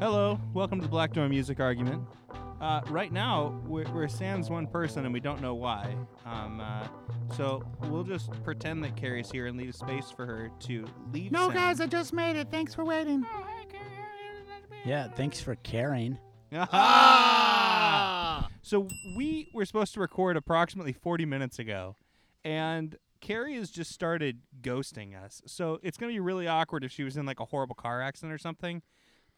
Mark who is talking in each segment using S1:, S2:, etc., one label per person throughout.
S1: Hello, welcome to the Black Door Music Argument. Uh, right now, we're, we're sans one person and we don't know why. Um, uh, so we'll just pretend that Carrie's here and leave space for her to leave.
S2: No,
S1: Sam.
S2: guys, I just made it. Thanks for waiting.
S3: Yeah, thanks for caring.
S1: Ah! So we were supposed to record approximately 40 minutes ago, and Carrie has just started ghosting us. So it's going to be really awkward if she was in like a horrible car accident or something.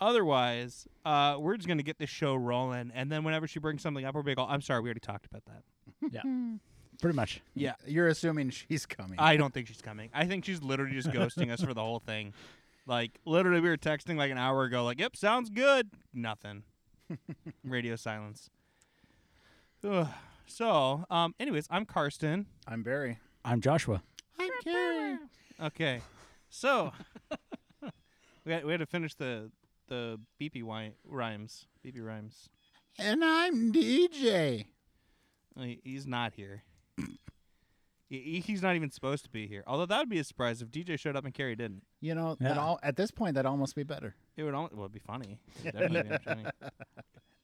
S1: Otherwise, uh, we're just going to get this show rolling, and then whenever she brings something up, we're going to go, I'm sorry, we already talked about that.
S3: Yeah, pretty much.
S1: Yeah.
S2: You're assuming she's coming.
S1: I don't think she's coming. I think she's literally just ghosting us for the whole thing. Like, literally, we were texting like an hour ago, like, yep, sounds good. Nothing. Radio silence. Ugh. So, um, anyways, I'm Karsten.
S2: I'm Barry.
S3: I'm Joshua.
S2: I'm Carrie.
S1: Okay. So, we had, we had to finish the the beepy wi- rhymes. Beepy rhymes.
S2: And I'm DJ.
S1: He- He's not here. He- he- He's not even supposed to be here. Although that would be a surprise if DJ showed up and Carrie didn't.
S2: You know, that
S3: Yeah.
S2: all, at this point, that'd almost be better.
S1: It would, al- well, it'd be funny. It'd definitely be funny.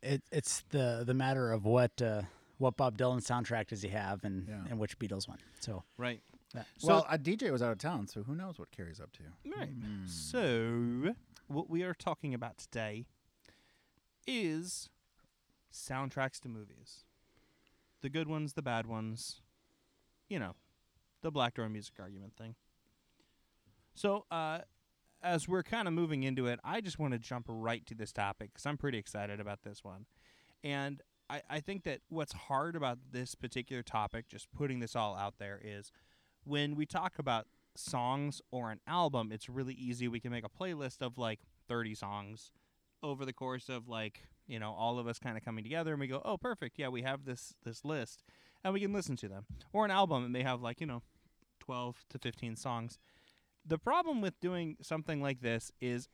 S3: It, it's the the matter of what uh, what Bob Dylan soundtrack does he have, and
S2: Yeah.
S3: and which Beatles one. So
S1: Right.
S3: Yeah.
S1: So,
S2: well, uh, DJ was out of town, so who knows what Carrie's up to?
S1: Right.
S2: Hmm.
S1: So, what we are talking about today is soundtracks to movies. The good ones, the bad ones. You know, the Black Door music argument thing. So, uh, as we're kind of moving into it, I just want to jump right to this topic because I'm pretty excited about this one. And I, I think that what's hard about this particular topic, just putting this all out there, is when we talk about songs or an album, it's really easy. We can make a playlist of like 30 songs over the course of like, you know, all of us kind of coming together and we go, "Oh, perfect. Yeah, we have this this list." And we can listen to them. Or an album and they have like, you know, 12 to 15 songs. The problem with doing something like this is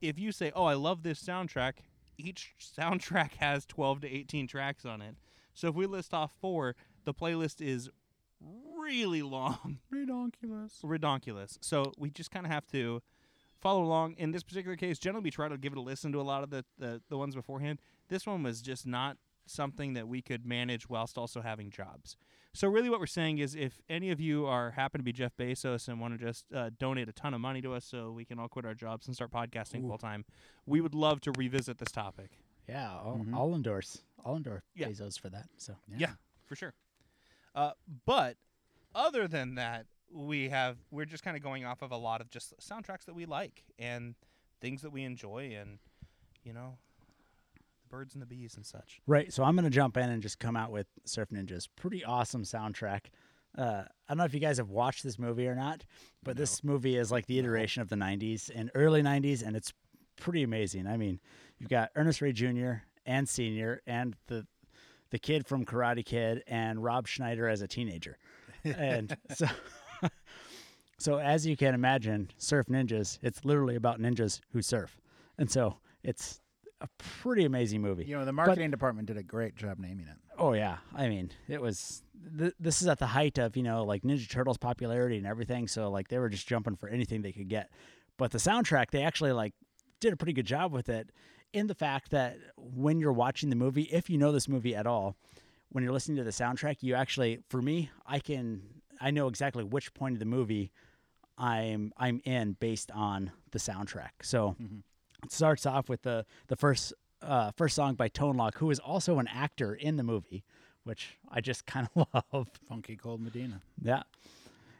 S1: if you say, "Oh, I love this soundtrack," each soundtrack has 12 to 18 tracks on it. So if we list off 4, the playlist is really long
S2: Redonkulous.
S1: redonkulous. So we just kind of have to follow along. In this particular case, generally we try to give it a listen to a lot of the, the, the ones beforehand. This one was just not something that we could manage whilst also having jobs. So really what we're saying is if any of you are happen to be Jeff Bezos and want to just uh, donate a ton of money to us so we can all quit our jobs and start podcasting full time, we would love to revisit this topic.
S3: yeah, I'll,
S2: Mhm.
S3: I'll endorse. I'll endorse
S1: Yeah.
S3: Bezos for that. So
S1: Yeah. For sure. Uh, but other than that, we have we're just kind of going off of a lot of just soundtracks that we like and things that we enjoy and you know the birds and the bees and such.
S3: Right. So I'm going to jump in and just come out with Surf Ninjas. Pretty awesome soundtrack. Uh, I don't know if you guys have watched this movie or not, but this movie is like the iteration of the 90s and early 90s, and it's pretty amazing. I mean, you've got Ernest Ray Jr. and Senior, and the the kid from Karate Kid, and Rob Schneider as a teenager, and so. So as you can imagine, Surf Ninjas, it's literally about ninjas who surf. And so it's a pretty amazing movie.
S2: You know, the marketing department did a great job naming it.
S3: Oh yeah, I mean, it was. Th- this is at the height of you know like Ninja Turtles popularity and everything. So like they were just jumping for anything they could get. But the soundtrack, they actually like did a pretty good job with it. In the fact that when you're watching the movie, if you know this movie at all, when you're listening to the soundtrack, you actually, for me, I can I know exactly which point of the movie I'm I'm in based on the soundtrack. So
S2: Mhm.
S3: it starts off with the the first uh, first song by Tone Loc, who is also an actor in the movie, which I just kind of love.
S2: Funky Cold Medina.
S3: Yeah,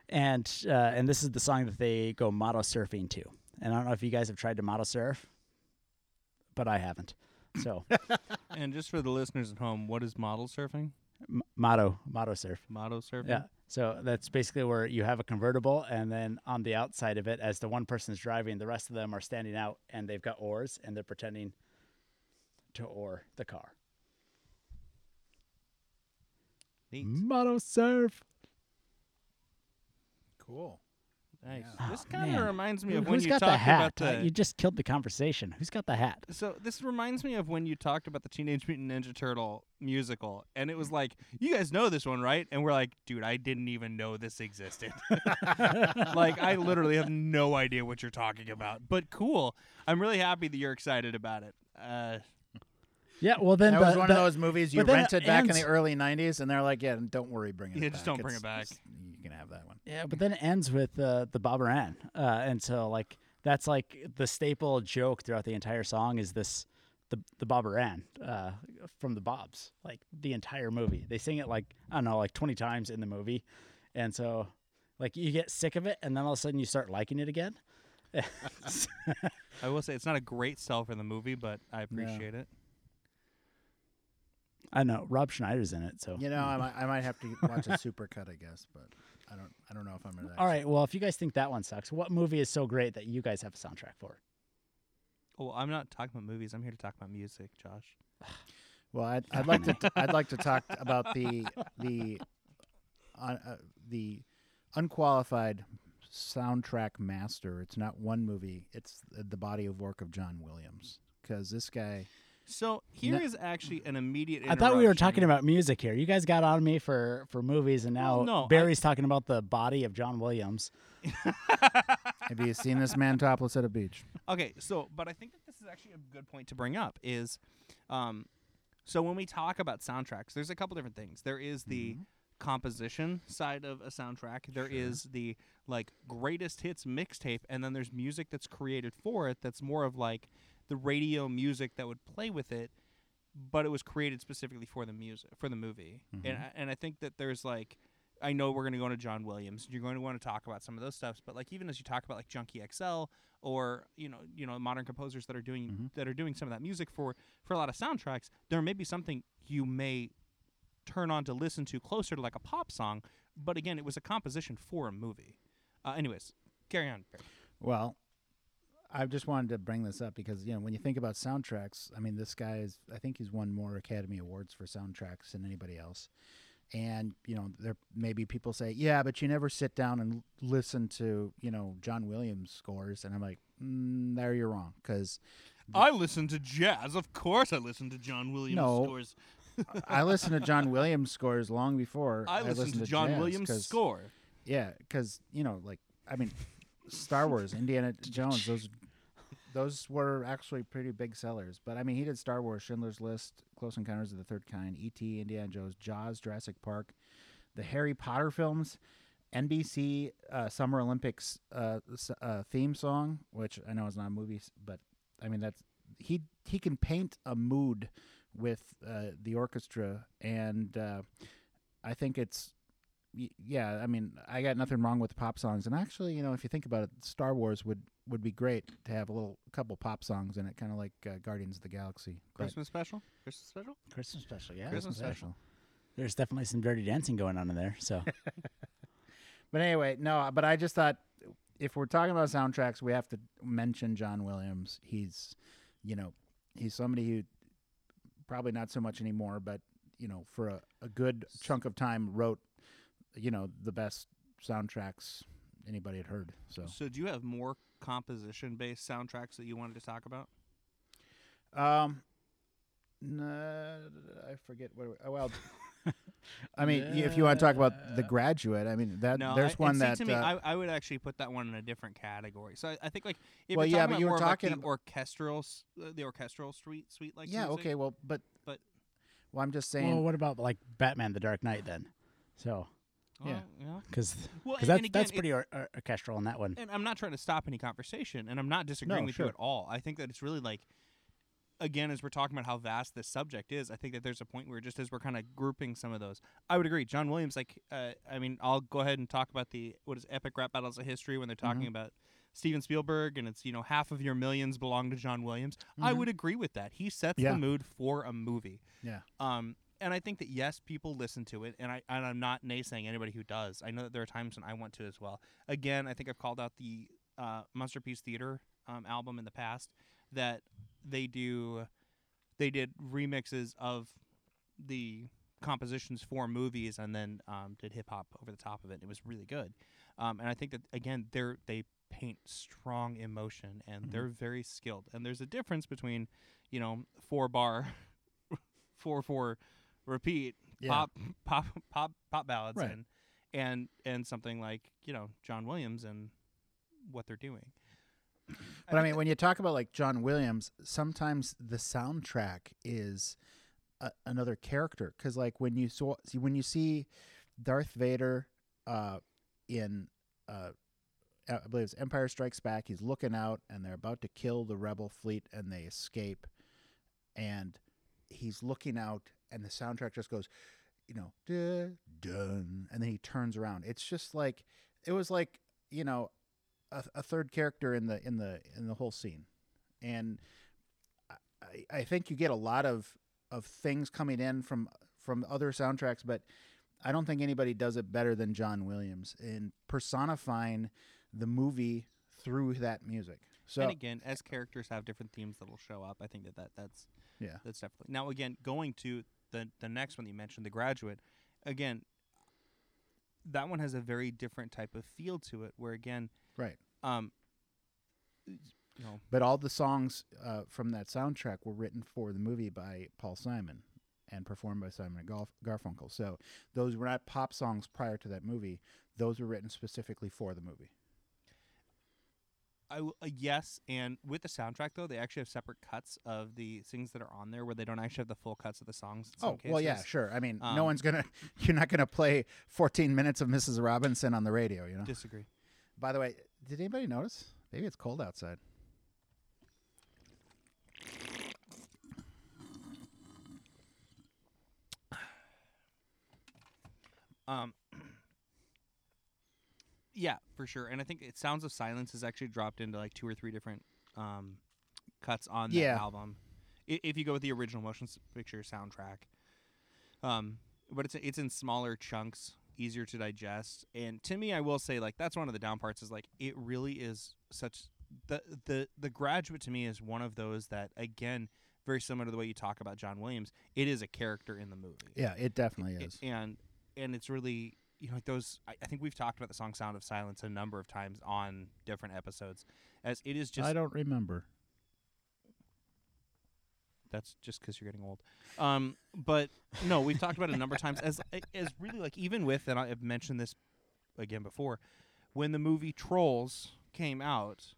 S3: and uh, and this is the song that they go motto surfing to. And I don't know if you guys have tried to motto surf, but I haven't. So
S1: and just for the listeners at home, what is model surfing?
S3: m- motto motto surf.
S1: Motto surfing?
S3: Yeah. So that's basically where you have a convertible, and then on the outside of it, as the one person's driving, the rest of them are standing out, and they've got oars, and they're pretending to oar the car.
S1: Neat.
S3: Motto surf.
S2: Cool.
S1: Nice.
S2: Yeah.
S1: This
S3: Oh,
S1: kind of reminds me
S3: Who-
S1: of when you
S3: got
S1: talked
S3: the hat?
S1: about
S3: Uh,
S1: the.
S3: you just killed the conversation. Who's got the hat?
S1: so this reminds me of when you talked about the Teenage Mutant Ninja Turtle musical, and it was like, "You guys know this one, right?" And we're like, "Dude, I didn't even know this existed. like, I literally have no idea what you're talking about." But cool. I'm really happy that you're excited about it. Uh,
S3: Yeah, well then
S2: that
S3: the,
S2: was one
S3: the-
S2: of those movies you
S3: but then it
S2: rented back in the early '90s, and they're like, "Yeah, don't worry, bring it
S1: Yeah,
S2: back.
S1: just don't bring it back."
S2: it's- You can have that one."
S3: Yeah, but then it ends with uh, the Bob Moran, uh, and so like that's like the staple joke throughout the entire song is this the the Bob Moran uh, from the Bobs, like the entire movie. They sing it like I don't know, like twenty times in the movie, and so like you get sick of it, and then all of a sudden you start liking it again.
S1: I will say it's not a great sell for the movie, but I appreciate it.
S3: I know Rob Schneider's in it, so
S2: You know, I might, I might have to watch a supercut, I guess, but I don't, I don't know if I'm gonna.
S3: All right, well if you guys think that one sucks, what movie is so great that you guys have a soundtrack for?
S1: Well, I'm not talking about movies. I'm here to talk about music, Josh.
S2: Well, I'd, I'd like to, t- I'd like to talk about the, the, uh, uh, the unqualified soundtrack master. It's not one movie; it's the body of work of John Williams. Because this guy,
S1: So here
S2: No-
S1: is actually an immediate.
S3: I thought we were talking about music here. You guys got on me for for movies, and now
S1: Well, no, I-
S3: Barry's talking about the body of John Williams.
S2: have you seen this man topless at a beach?
S1: Okay, so but I think that this is actually a good point to bring up is, um, so when we talk about soundtracks, there's a couple different things. There is the composition side of a soundtrack. There is the like greatest hits mixtape, and then there's music that's created for it. That's more of like the radio music that would play with it, but it was created specifically for the music for the movie. And I, and I think that there's like. I know we're going to go into John Williams. You're going to want to talk about some of those stuffs, but like even as you talk about like Junkie XL or you know you know modern composers that are doing that are doing some of that music for for a lot of soundtracks, there may be something you may turn on to listen to closer to like a pop song, but again, it was a composition for a movie. Uh, anyways, carry on. Barry.
S2: Well, I just wanted to bring this up because you know when you think about soundtracks, I mean this guy is I think he's won more Academy Awards for soundtracks than anybody else. And you know there maybe people say, yeah, but you never sit down and listen to you know John Williams scores, and I'm like, mm, there you're wrong because
S1: I listen to jazz. Of course, I listen to John Williams
S2: No.
S1: scores.
S2: I listened to John Williams scores long before
S1: I listen
S2: listened
S1: to John
S2: jazz,
S1: Williams score.
S2: Yeah, because you know, like I mean, Star Wars, Indiana Jones, those those were actually pretty big sellers. But I mean, he did Star Wars, Schindler's List, Close Encounters of the Third Kind, E.T., Indiana Jones, Jaws, Jurassic Park, the Harry Potter films, NBC uh, Summer Olympics uh, uh, theme song, which I know is not a movie, but I mean that's he he can paint a mood with uh, the orchestra, and uh, I think it's yeah, I mean, I got nothing wrong with pop songs, and actually, you know, if you think about it, Star Wars would would be great to have a little couple pop songs in it, kind of like uh, Guardians of the Galaxy. But-
S1: Christmas special. Christmas special.
S3: Christmas special, yeah.
S1: Christmas
S3: Yeah.
S1: special.
S3: There's definitely some dirty dancing going on in there. So
S2: But anyway, no, but I just thought if we're talking about soundtracks, we have to mention John Williams. He's, you know, he's somebody who probably not so much anymore, but you know, for a, a good chunk of time wrote, you know, the best soundtracks anybody had heard. So
S1: So, do you have more composition-based soundtracks that you wanted to talk about?
S2: Um, no, I forget what. Oh, well, I mean, if you want to talk about the graduate, I mean that
S1: no,
S2: there's
S1: I,
S2: one that.
S1: to me,
S2: uh,
S1: I, I would actually put that one in a different category. So I, I think like if
S2: Well,
S1: you're
S2: yeah, but
S1: about
S2: you were
S1: more of, like,
S2: talking
S1: the
S2: ab-
S1: orchestral, uh, the orchestral suite, suite like
S2: yeah,
S1: music,
S2: okay, well, but
S1: but-
S2: well, I'm just saying.
S3: well, what about like Batman: The Dark Knight then? So
S2: yeah.
S1: yeah.
S3: because
S1: Well,
S3: because
S1: and-
S3: that's
S1: and again,
S3: that's
S1: it-
S3: pretty or, or- orchestral in that one.
S1: and I'm not trying to stop any conversation, and I'm not disagreeing
S2: No,
S1: with
S2: sure.
S1: you at all. I think that it's really like, again, as we're talking about how vast this subject is, I think that there's a point where just as we're kind of grouping some of those, I would agree. John Williams, like, uh, I mean, I'll go ahead and talk about the what is epic rap battles of history when they're talking
S2: Mhm.
S1: about Steven Spielberg, and it's you know half of your millions belong to John Williams. I
S2: Mhm.
S1: would agree with that. He sets
S2: Yeah.
S1: the mood for a movie.
S2: Yeah.
S1: Um, and I think that yes, people listen to it, and I and I'm not naysaying anybody who does. I know that there are times when I want to as well. Again, I think I've called out the uh, Masterpiece Theater um, album in the past that they do. They did remixes of the compositions for movies and then um, did hip hop over the top of it. It was really good. Um, and I think that again, they're they paint strong emotion and
S2: Mhm.
S1: they're very skilled. And there's a difference between, you know, four bar, four four, repeat
S2: Yeah.
S1: pop pop pop pop ballads
S2: Right.
S1: and and and something like you know John Williams and what they're doing.
S2: But I mean, when you talk about like John Williams, sometimes the soundtrack is a, another character because, like, when you saw see when you see Darth Vader uh, in, uh, I believe it's Empire Strikes Back, he's looking out and they're about to kill the rebel fleet and they escape, and he's looking out and the soundtrack just goes, you know, dun, and then he turns around. It's just like it was like you know a, a third character in the in the in the whole scene, and I, I think you get a lot of of things coming in from from other soundtracks, but I don't think anybody does it better than John Williams in personifying the movie through that music. So
S1: and again, as characters have different themes that'll show up, I think that, that that's
S2: yeah,
S1: that's definitely now again going to the the next one that you mentioned, the graduate. Again, that one has a very different type of feel to it. Where again,
S2: right.
S1: um, you know,
S2: But all the songs uh, from that soundtrack were written for the movie by Paul Simon and performed by Simon and Garf- Garfunkel. So those were not pop songs prior to that movie. Those were written specifically for the movie.
S1: I w- uh, yes, and with the soundtrack though, they actually have separate cuts of the things that are on there, where they don't actually have the full cuts of the songs.
S2: Oh well, yeah, sure. I mean,
S1: Um,
S2: no one's gonna. You're not gonna play 14 minutes of Mrs. Robinson on the radio, you know.
S1: Disagree.
S2: By the way, did anybody notice? Maybe it's cold outside.
S1: Um, yeah, for sure. And I think it Sounds of Silence is actually dropped into like two or three different um, cuts on the
S2: Yeah.
S1: album. I- If you go with the original motion picture soundtrack, um, but it's it's in smaller chunks, easier to digest. And to me, I will say like that's one of the down parts is like it really is such the the the graduate to me is one of those that again very similar to the way you talk about John Williams. It is a character in the movie.
S2: Yeah, it definitely
S1: I-
S2: is.
S1: and and it's really you know like those I, I think we've talked about the song sound of silence a number of times on different episodes as it is just
S2: I don't remember.
S1: that's just because you're getting old um but no we've talked about it a number of times as as really like even with and i've mentioned this again before when the movie trolls came out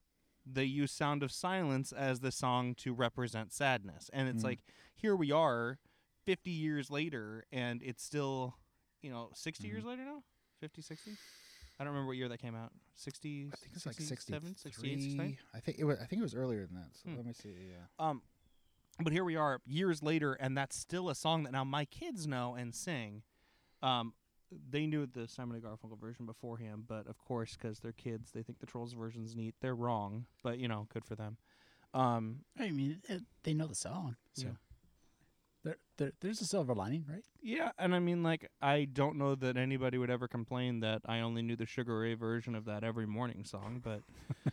S1: they used sound of silence as the song to represent sadness and it's
S2: Mm.
S1: like here we are 50 years later and it's still you know 60 years later now 50 60 i don't remember what year that came out 60
S2: I think it's like
S1: 67 68 69
S2: I think it was. I think it was earlier than that. So
S1: Hmm.
S2: let me see. Yeah.
S1: Um, but here we are years later, and that's still a song that now my kids know and sing. Um, they knew the Simon and Garfunkel version beforehand, but of course, because they're kids, they think the Trolls version's neat. They're wrong, but you know, good for them. Um,
S3: I mean, it, they know the song, so
S1: Yeah.
S3: There, there, there's a silver lining, right?
S1: yeah, and I mean, like, I don't know that anybody would ever complain that I only knew the Sugar Ray version of that every morning song, but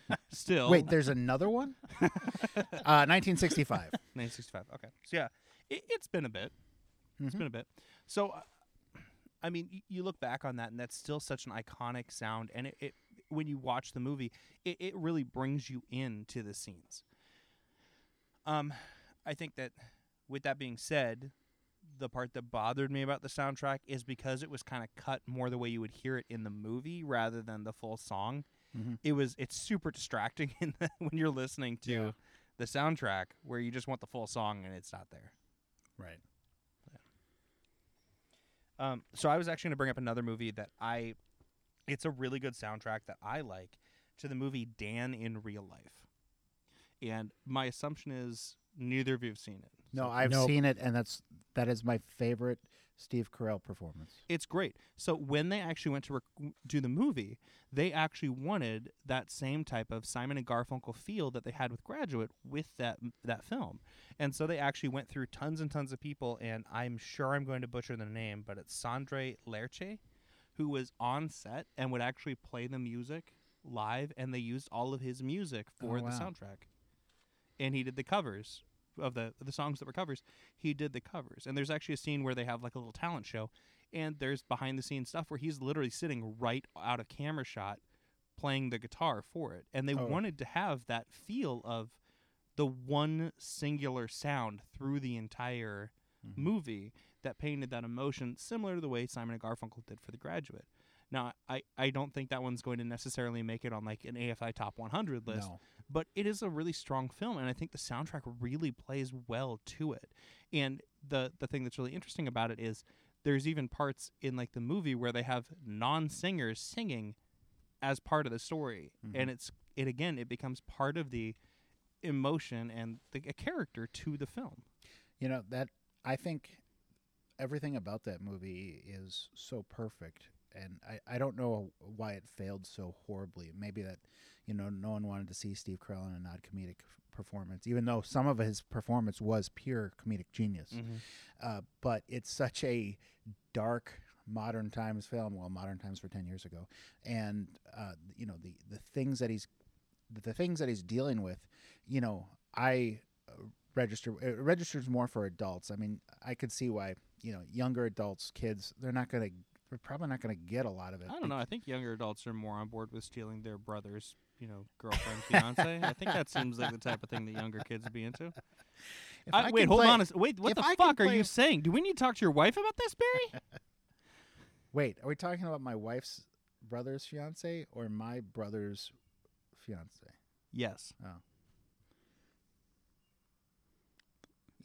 S1: still,
S2: Wait, there's another one. uh, 1965.
S1: 1965. Okay, so yeah, it, it's been a bit. It's
S2: Mhm.
S1: been a bit. So, uh, I mean, y- you look back on that, and that's still such an iconic sound. And it, it when you watch the movie, it, it really brings you into the scenes. Um, I think that with that being said, the part that bothered me about the soundtrack is because it was kind of cut more the way you would hear it in the movie rather than the full song.
S2: Mhm.
S1: It was it's super distracting in the, when you're listening to
S2: Yeah.
S1: the soundtrack where you just want the full song and it's not there.
S2: Right.
S1: Um, so I was actually going to bring up another movie that I, it's a really good soundtrack that I like to the movie Dan in Real Life, and my assumption is neither of you have seen it.
S2: No, I've
S3: Nope.
S2: seen it, and that's that is my favorite Steve Carell performance.
S1: it's great. So when they actually went to rec- do the movie, they actually wanted that same type of Simon and Garfunkel feel that they had with Graduate with that that film, and so they actually went through tons and tons of people. And I'm sure I'm going to butcher the name, but it's Sondre Lerche, who was on set and would actually play the music live, and they used all of his music oh, for
S2: Oh,
S1: the soundtrack, and he did the covers of the the songs that were covers. He did the covers, and there's actually a scene where they have like a little talent show, And there's behind the scenes stuff where he's literally sitting right out of camera shot playing the guitar for it. And they
S2: Oh.
S1: wanted to have that feel of the one singular sound through the entire
S2: Mm-hmm.
S1: movie that painted that emotion similar to the way Simon and Garfunkel did for The Graduate. Now, I, I don't think that one's going to necessarily make it on like an AFI Top 100 list,
S2: No.
S1: But it is a really strong film, and I think the soundtrack really plays well to it. And the the thing that's really interesting about it is there's even parts in like the movie where they have non-singers singing as part of the story, mm-hmm. and it's it again it becomes part of the emotion and the a character to the film.
S2: You know that I think everything about that movie is so perfect, and I, I don't know why it failed so horribly. Maybe that you know no one wanted to see Steve Carell in a not comedic performance, even though some of his performance was pure comedic genius. Uh, but it's such a dark modern times film. Well, modern times for ten years ago, and uh, you know the the things that he's the things that he's dealing with. You know, I uh, register it registers more for adults. I mean, I could see why you know younger adults, kids, they're not gonna. They're probably not going to get a lot of it.
S1: I don't know. I think younger adults are more on board with stealing their brother's, you know, girlfriend, fiance. I think that seems like the type of thing that younger kids would be into. I,
S2: I
S1: wait, hold
S2: play-
S1: on. A, wait, what the
S2: I
S1: fuck are you saying? Do we need to talk to your wife about this, Barry?
S2: Wait, are we talking about my wife's brother's fiance or my brother's fiance?
S1: yes. Oh.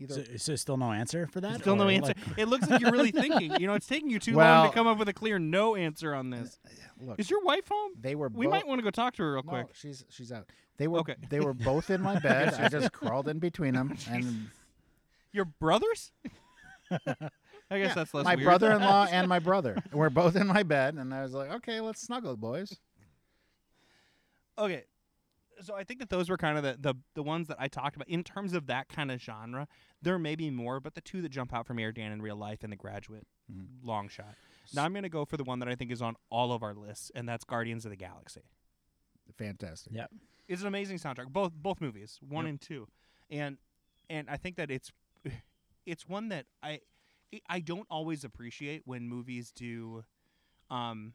S2: Either.
S3: So, so still no answer for that?
S1: Still no answer.
S3: like-
S1: it looks like you're really thinking. You know, it's taking you too long to come up with a clear no answer on this.
S2: Uh, look,
S1: Is your wife home?
S2: they were.
S1: We
S2: both,
S1: might want to go talk to her real
S2: No,
S1: quick.
S2: she's she's out. They were
S1: Okay.
S2: they were both in my bed. I just crawled in between them, and
S1: Your brothers? I guess
S2: Yeah,
S1: that's less
S2: my
S1: weird.
S2: brother-in-law and my brother were both in my bed, and I was like, okay, let's snuggle, boys.
S1: okay so i think that those were kind of the, the the ones that i talked about in terms of that kind of genre there may be more but the two that jump out for me are dan in real life and the graduate
S2: Mhm.
S1: long shot now i'm going to go for the one that i think is on all of our lists and that's guardians of the galaxy
S2: Fantastic.
S3: Yeah.
S1: it's an amazing soundtrack both both movies one
S2: Yep.
S1: and two and and i think that it's it's one that i i don't always appreciate when movies do um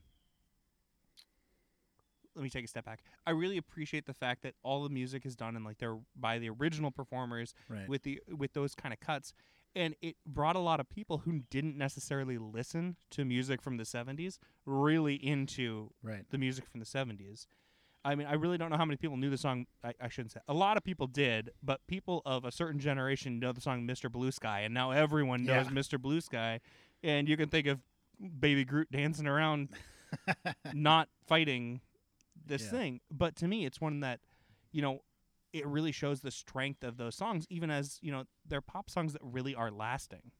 S1: let me take a step back i really appreciate the fact that all the music is done in like their by the original performers
S2: Right.
S1: with the with those kind of cuts and it brought a lot of people who didn't necessarily listen to music from the 70s really into
S2: right.
S1: the music from the 70s. I mean, I really don't know how many people knew the song. I, I shouldn't say. A lot of people did, but people of a certain generation know the song Mr. Blue Sky, and now everyone knows
S2: Yeah.
S1: Mr. Blue Sky. And you can think of Baby Groot dancing around, not fighting this
S2: Yeah.
S1: thing. But to me, it's one that, you know, it really shows the strength of those songs, even as, you know, they're pop songs that really are lasting.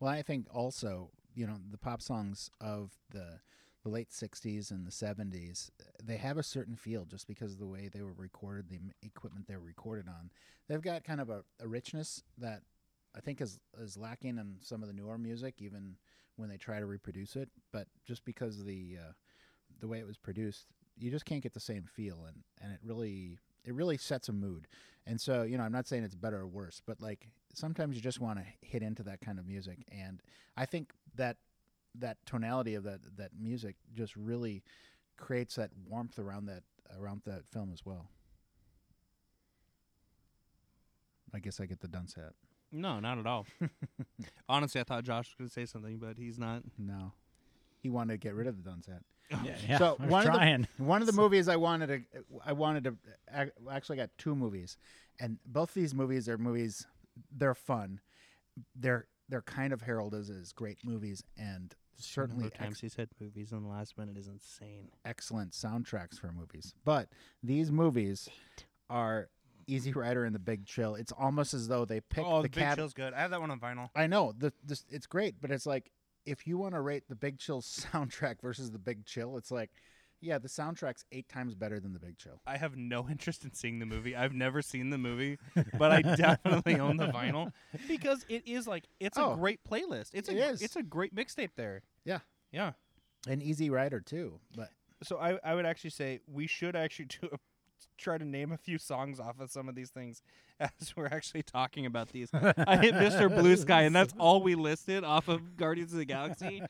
S2: Well, I think also, you know, the pop songs of the the late '60s and the '70s, they have a certain feel just because of the way they were recorded, the equipment they were recorded on. They've got kind of a, a richness that I think is is lacking in some of the newer music, even when they try to reproduce it. But just because of the uh, the way it was produced, you just can't get the same feel, and and it really it really sets a mood. And so, you know, I'm not saying it's better or worse, but like sometimes you just want to hit into that kind of music, and I think that that tonality of that that music just really creates that warmth around that around that film as well. I guess I get the dunce hat.
S1: No, not at all. Honestly, I thought Josh was going to say something, but he's not.
S2: No, he wanted to get rid of the dunce hat.
S3: yeah, yeah,
S2: So, one of the- One of the movies I wanted to, I wanted to, I actually got two movies, and both these movies are movies. They're fun. They're they're kind of heralded as, great movies, and certainly
S1: of times
S2: ex-
S1: he said movies in the last minute is insane.
S2: excellent soundtracks for movies. But these movies are Easy Rider and The Big Chill. It's almost as though they picked
S1: oh,
S2: the,
S1: the Big
S2: cat.
S1: Chill's good. I have that one on vinyl.
S2: I know the this it's great, but it's like if you want to rate the Big Chill soundtrack versus the Big Chill, it's like, yeah, the soundtrack's eight times better than the Big Chill.
S1: I have no interest in seeing the movie. I've never seen the movie, but I definitely own the vinyl because it is like it's
S2: Oh.
S1: a great playlist. It's a
S2: It is.
S1: it's a great mixtape there.
S2: Yeah.
S1: Yeah.
S2: an Easy Rider too, but
S1: So I I would actually say we should actually do a try to name a few songs off of some of these things as we're actually talking about these. I hit Mr. Blue Sky, and that's all we listed off of Guardians of the Galaxy.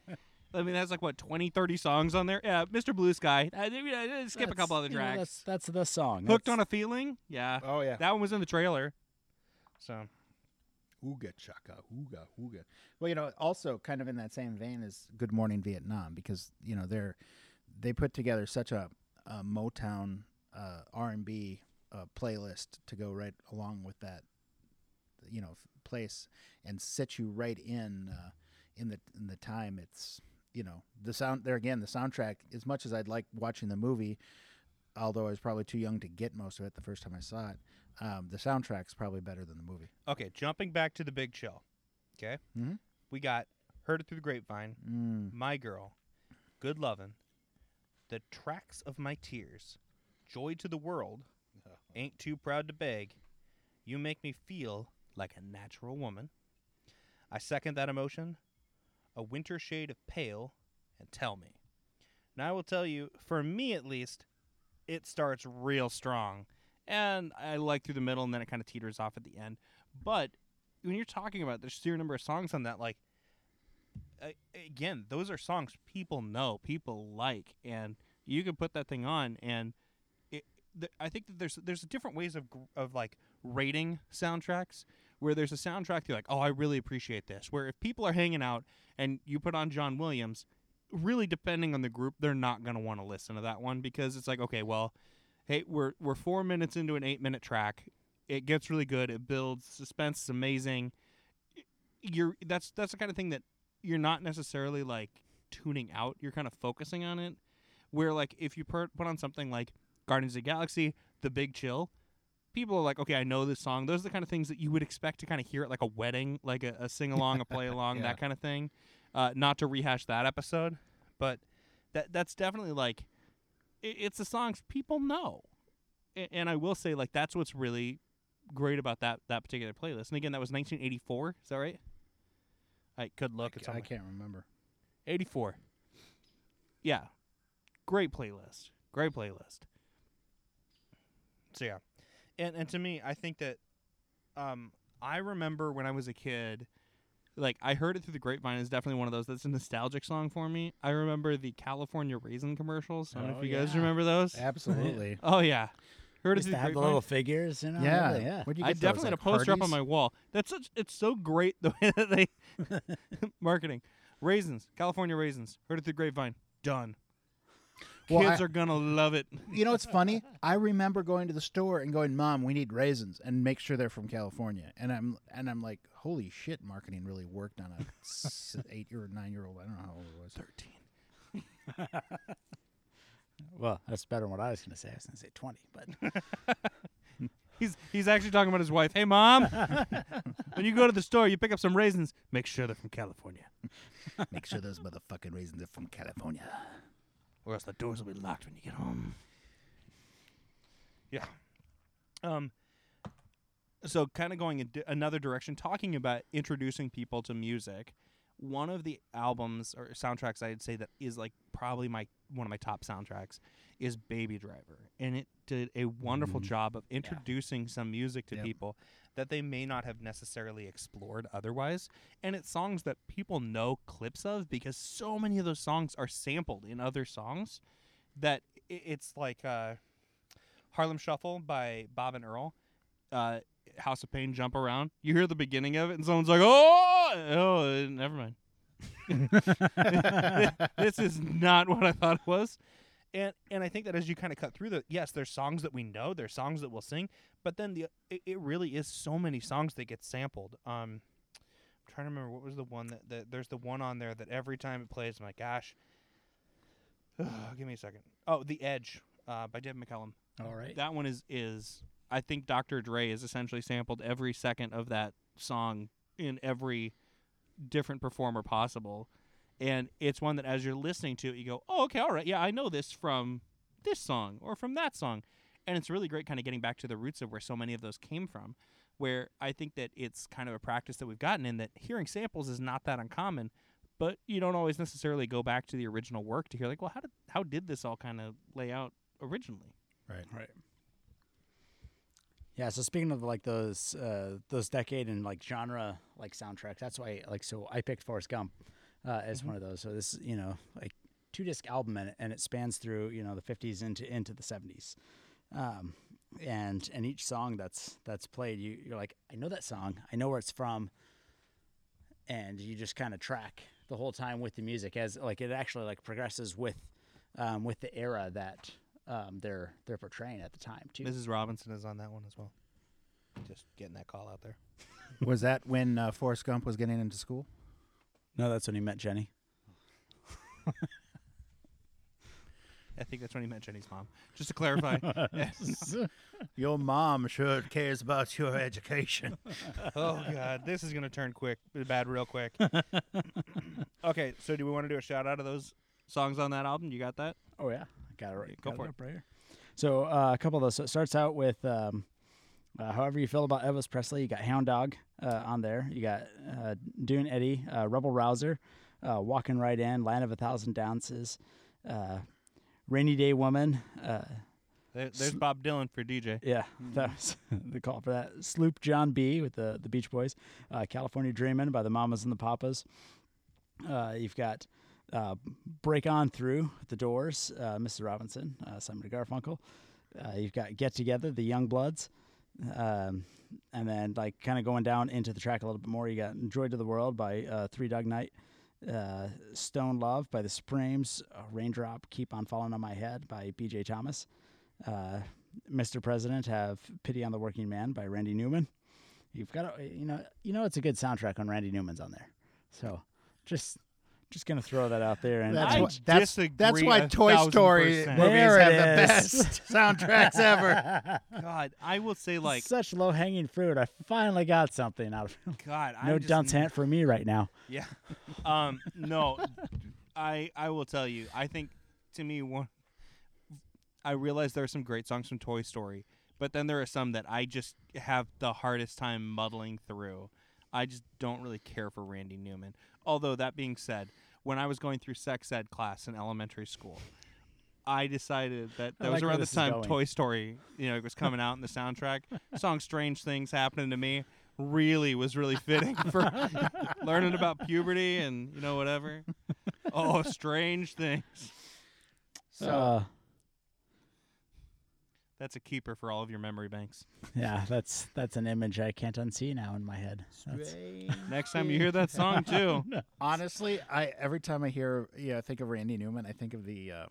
S1: I mean, that's like what 20, 30 songs on there. Yeah, Mr. Blue Sky. I, I, I skip a couple other
S3: you know,
S1: tracks.
S3: that's that's the song.
S1: Hooked
S3: That's-
S1: on a feeling. Yeah,
S2: Oh yeah.
S1: that one was in the trailer. So
S2: Ooga chaka, ooga ooga. Well, you know, also kind of in that same vein as Good Morning Vietnam, because you know they're they put together such a, a Motown uh, R and B uh, playlist to go right along with that, you know, f- place and set you right in uh, in the in the time. It's you know the sound there again. The soundtrack, as much as I'd like watching the movie, although I was probably too young to get most of it the first time I saw it. Um, the soundtrack's probably better than the movie.
S1: okay, jumping back to the Big Chill. Okay,
S2: Mhm.
S1: we got heard it through the grapevine.
S2: Mm.
S1: My Girl, Good Lovin', The Tracks of My Tears, Joy to the World, uh-huh. Ain't Too Proud to Beg, You Make Me Feel Like a Natural Woman. I second that emotion, A Whiter Shade of Pale, and Tell Me. Now I will tell you, for me at least, it starts real strong. And I like through the middle and then it kind of teeters off at the end. But when you're talking about the sheer number of songs on that, like again, those are songs people know, people like, and you can put that thing on, and. I think that there's there's different ways of of like rating soundtracks. Where there's a soundtrack you're like, oh, I really appreciate this. Where if people are hanging out and you put on John Williams, really depending on the group, they're not gonna want to listen to that one because it's like, okay, well, hey, we're we're four minutes into an eight minute track. It gets really good. It builds suspense. is amazing. You're that's that's the kind of thing that you're not necessarily like tuning out. You're kind of focusing on it. Where like if you put on something like Guardians of the Galaxy, The Big Chill, people are like, okay, I know this song. Those are the kind of things that you would expect to kind of hear at like a wedding, like a, a sing along, a play along,
S2: Yeah.
S1: that kind of thing. Uh, not to rehash that episode, but that that's definitely like it, it's the songs people know. A- And I will say, like that's what's really great about that that particular playlist. And again, that was 1984. Is that right? I could look.
S2: I, I can't remember.
S1: 84. Yeah. Great playlist. Great playlist. So yeah. And and to me, I think that um I remember when I was a kid like I heard it through the grapevine is definitely one of those that's a nostalgic song for me. I remember the California raisin commercials. I don't know
S2: Oh,
S1: if you guys
S2: yeah.
S1: remember those.
S2: Absolutely.
S1: Oh yeah. Heard it
S3: Used
S1: through
S3: to
S1: the
S3: have the
S1: grapevine.
S3: little figures, you know.
S2: yeah.
S3: really, yeah.
S2: Where'd you
S1: I
S2: get those,
S1: definitely
S2: like
S1: had a poster up on
S2: Hardee's?
S1: my wall. That's such it's so great the way that they marketing. Raisins, California raisins. Heard it through the grapevine. Done.
S2: Well,
S1: Kids
S2: I-
S1: are gonna love it.
S2: You know what's funny? I remember going to the store and going, "Mom, we need raisins," and make sure they're from California. And I'm and I'm like, "Holy shit!" Marketing really worked on a s- eight or nine year old. I don't know how old it was.
S1: Thirteen.
S3: Well, that's better than what I was going to say. I was going to say 20, but
S1: He's he's actually talking about his wife. Hey mom, when you go to the store, you pick up some raisins. Make sure they're from California,
S2: Make sure those motherfucking raisins are from California.
S1: Or else the doors will be locked when you get home. Yeah. Um. So, kind of going in di- another direction, talking about introducing people to music. One of the albums or soundtracks I'd say that is like probably my one of my top soundtracks is Baby Driver, and it did a wonderful
S2: Mhm.
S1: job of introducing some music to
S2: Yep.
S1: people that they may not have necessarily explored otherwise. And it's songs that people know clips of because so many of those songs are sampled in other songs that it's like uh, Harlem Shuffle by Bob and Earl. Uh, House of Pain jump around. You hear the beginning of it, and someone's like, "Oh, oh, never mind." this is not what I thought it was. And and I think that as you kind of cut through the yes, there's songs that we know, there's songs that we'll sing, but then the it, it really is so many songs that get sampled. Um, I'm trying to remember what was the one that, that there's the one on there that every time it plays, I'm like, gosh, give me a second. Oh, The Edge uh, by David McCallum.
S3: all right.
S1: That one is is I think Dr. Dre has essentially sampled every second of that song in every different performer possible. And it's one that as you're listening to it, you go, Oh, okay, all right, yeah, I know this from this song or from that song. And it's really great kind of getting back to the roots of where so many of those came from. Where I think that it's kind of a practice that we've gotten in that hearing samples is not that uncommon, but you don't always necessarily go back to the original work to hear like, well, how did how did this all kind of lay out originally?
S2: Right.
S3: Right. Yeah, so speaking of like those uh, those decade and like genre like soundtracks, that's why like so I picked Forrest Gump uh, as one of those. So this is, you know like two disc album and it, and it spans through you know the 50s into into the 70s, um, and and each song that's that's played you you're like I know that song I know where it's from, and you just kind of track the whole time with the music as like it actually like progresses with um, with the era that um, they're they're portraying at the time too.
S1: Mrs. Robinson is on that one as well. Just getting that call out there.
S2: Was that when uh, Forrest Gump was getting into school?
S3: No, that's when he met Jenny.
S1: I think that's when he met Jenny's mom. Just to clarify.
S2: Your mom sure cares about your education.
S1: oh god, this is gonna turn quick bad real quick. okay, so do we want to do a shout out of those songs on that album? You got that?
S3: Oh yeah, I got it right.
S1: Go
S3: got
S1: for it.
S3: up right here. So uh, a couple of those. So it starts out with um, uh, however you feel about Elvis Presley. You got Hound Dog uh, on there. You got uh, Duane Eddy, uh, Rebel Rouser, uh, Walking Right In, Land of a Thousand Dances, uh, Rainy Day Woman. Uh,
S1: There, there's Bob Dylan for DJ.
S3: yeah, that was the call for that. Sloop John B with the the Beach Boys, uh, California Dreamin' by the Mamas and the Papas. Uh, you've got uh, Break On Through the Doors, uh, Mrs. Robinson, uh, Simon Garfunkel. Uh, you've got Get Together, the Youngbloods. Um, and then, like, kind of going down into the track a little bit more, you got Joy to the World by uh, Three Dog Night, uh, Stone Love by the Supremes, uh, Raindrop Keep on Falling on My Head by BJ Thomas. Uh, Mr. President have Pity on the Working Man by Randy Newman. You've got to, you know, you know it's a good soundtrack when Randy Newman's on there. So just just gonna throw that out there and
S2: That's
S1: I
S2: why, that's,
S1: disagree
S2: that's why Toy
S1: thousand
S2: Story
S1: percent.
S2: movies
S3: There
S2: have
S3: it
S2: the best soundtracks ever.
S1: God, I will say like
S3: such low hanging fruit. I finally got something out of
S1: God. I
S3: no
S1: just,
S3: dunce hant for me right now.
S1: Yeah. Um. No. I I will tell you. I think to me one. I realize there are some great songs from Toy Story, but then there are some that I just have the hardest time muddling through. I just don't really care for Randy Newman. Although that being said, when I was going through sex ed class in elementary school, I decided that
S3: I
S1: that was
S3: like where
S1: around the time. Toy Story, you know, was coming out in the soundtrack. song "Strange Things Happening to Me" really was really fitting for learning about puberty and you know whatever. Oh, strange things.
S2: So
S3: Uh,
S1: That's a keeper for all of your memory banks.
S3: yeah, that's that's an image I can't unsee now in my head.
S1: Next time you hear that song too,
S2: honestly, I every time I hear yeah, I think of Randy Newman, I think of the uh,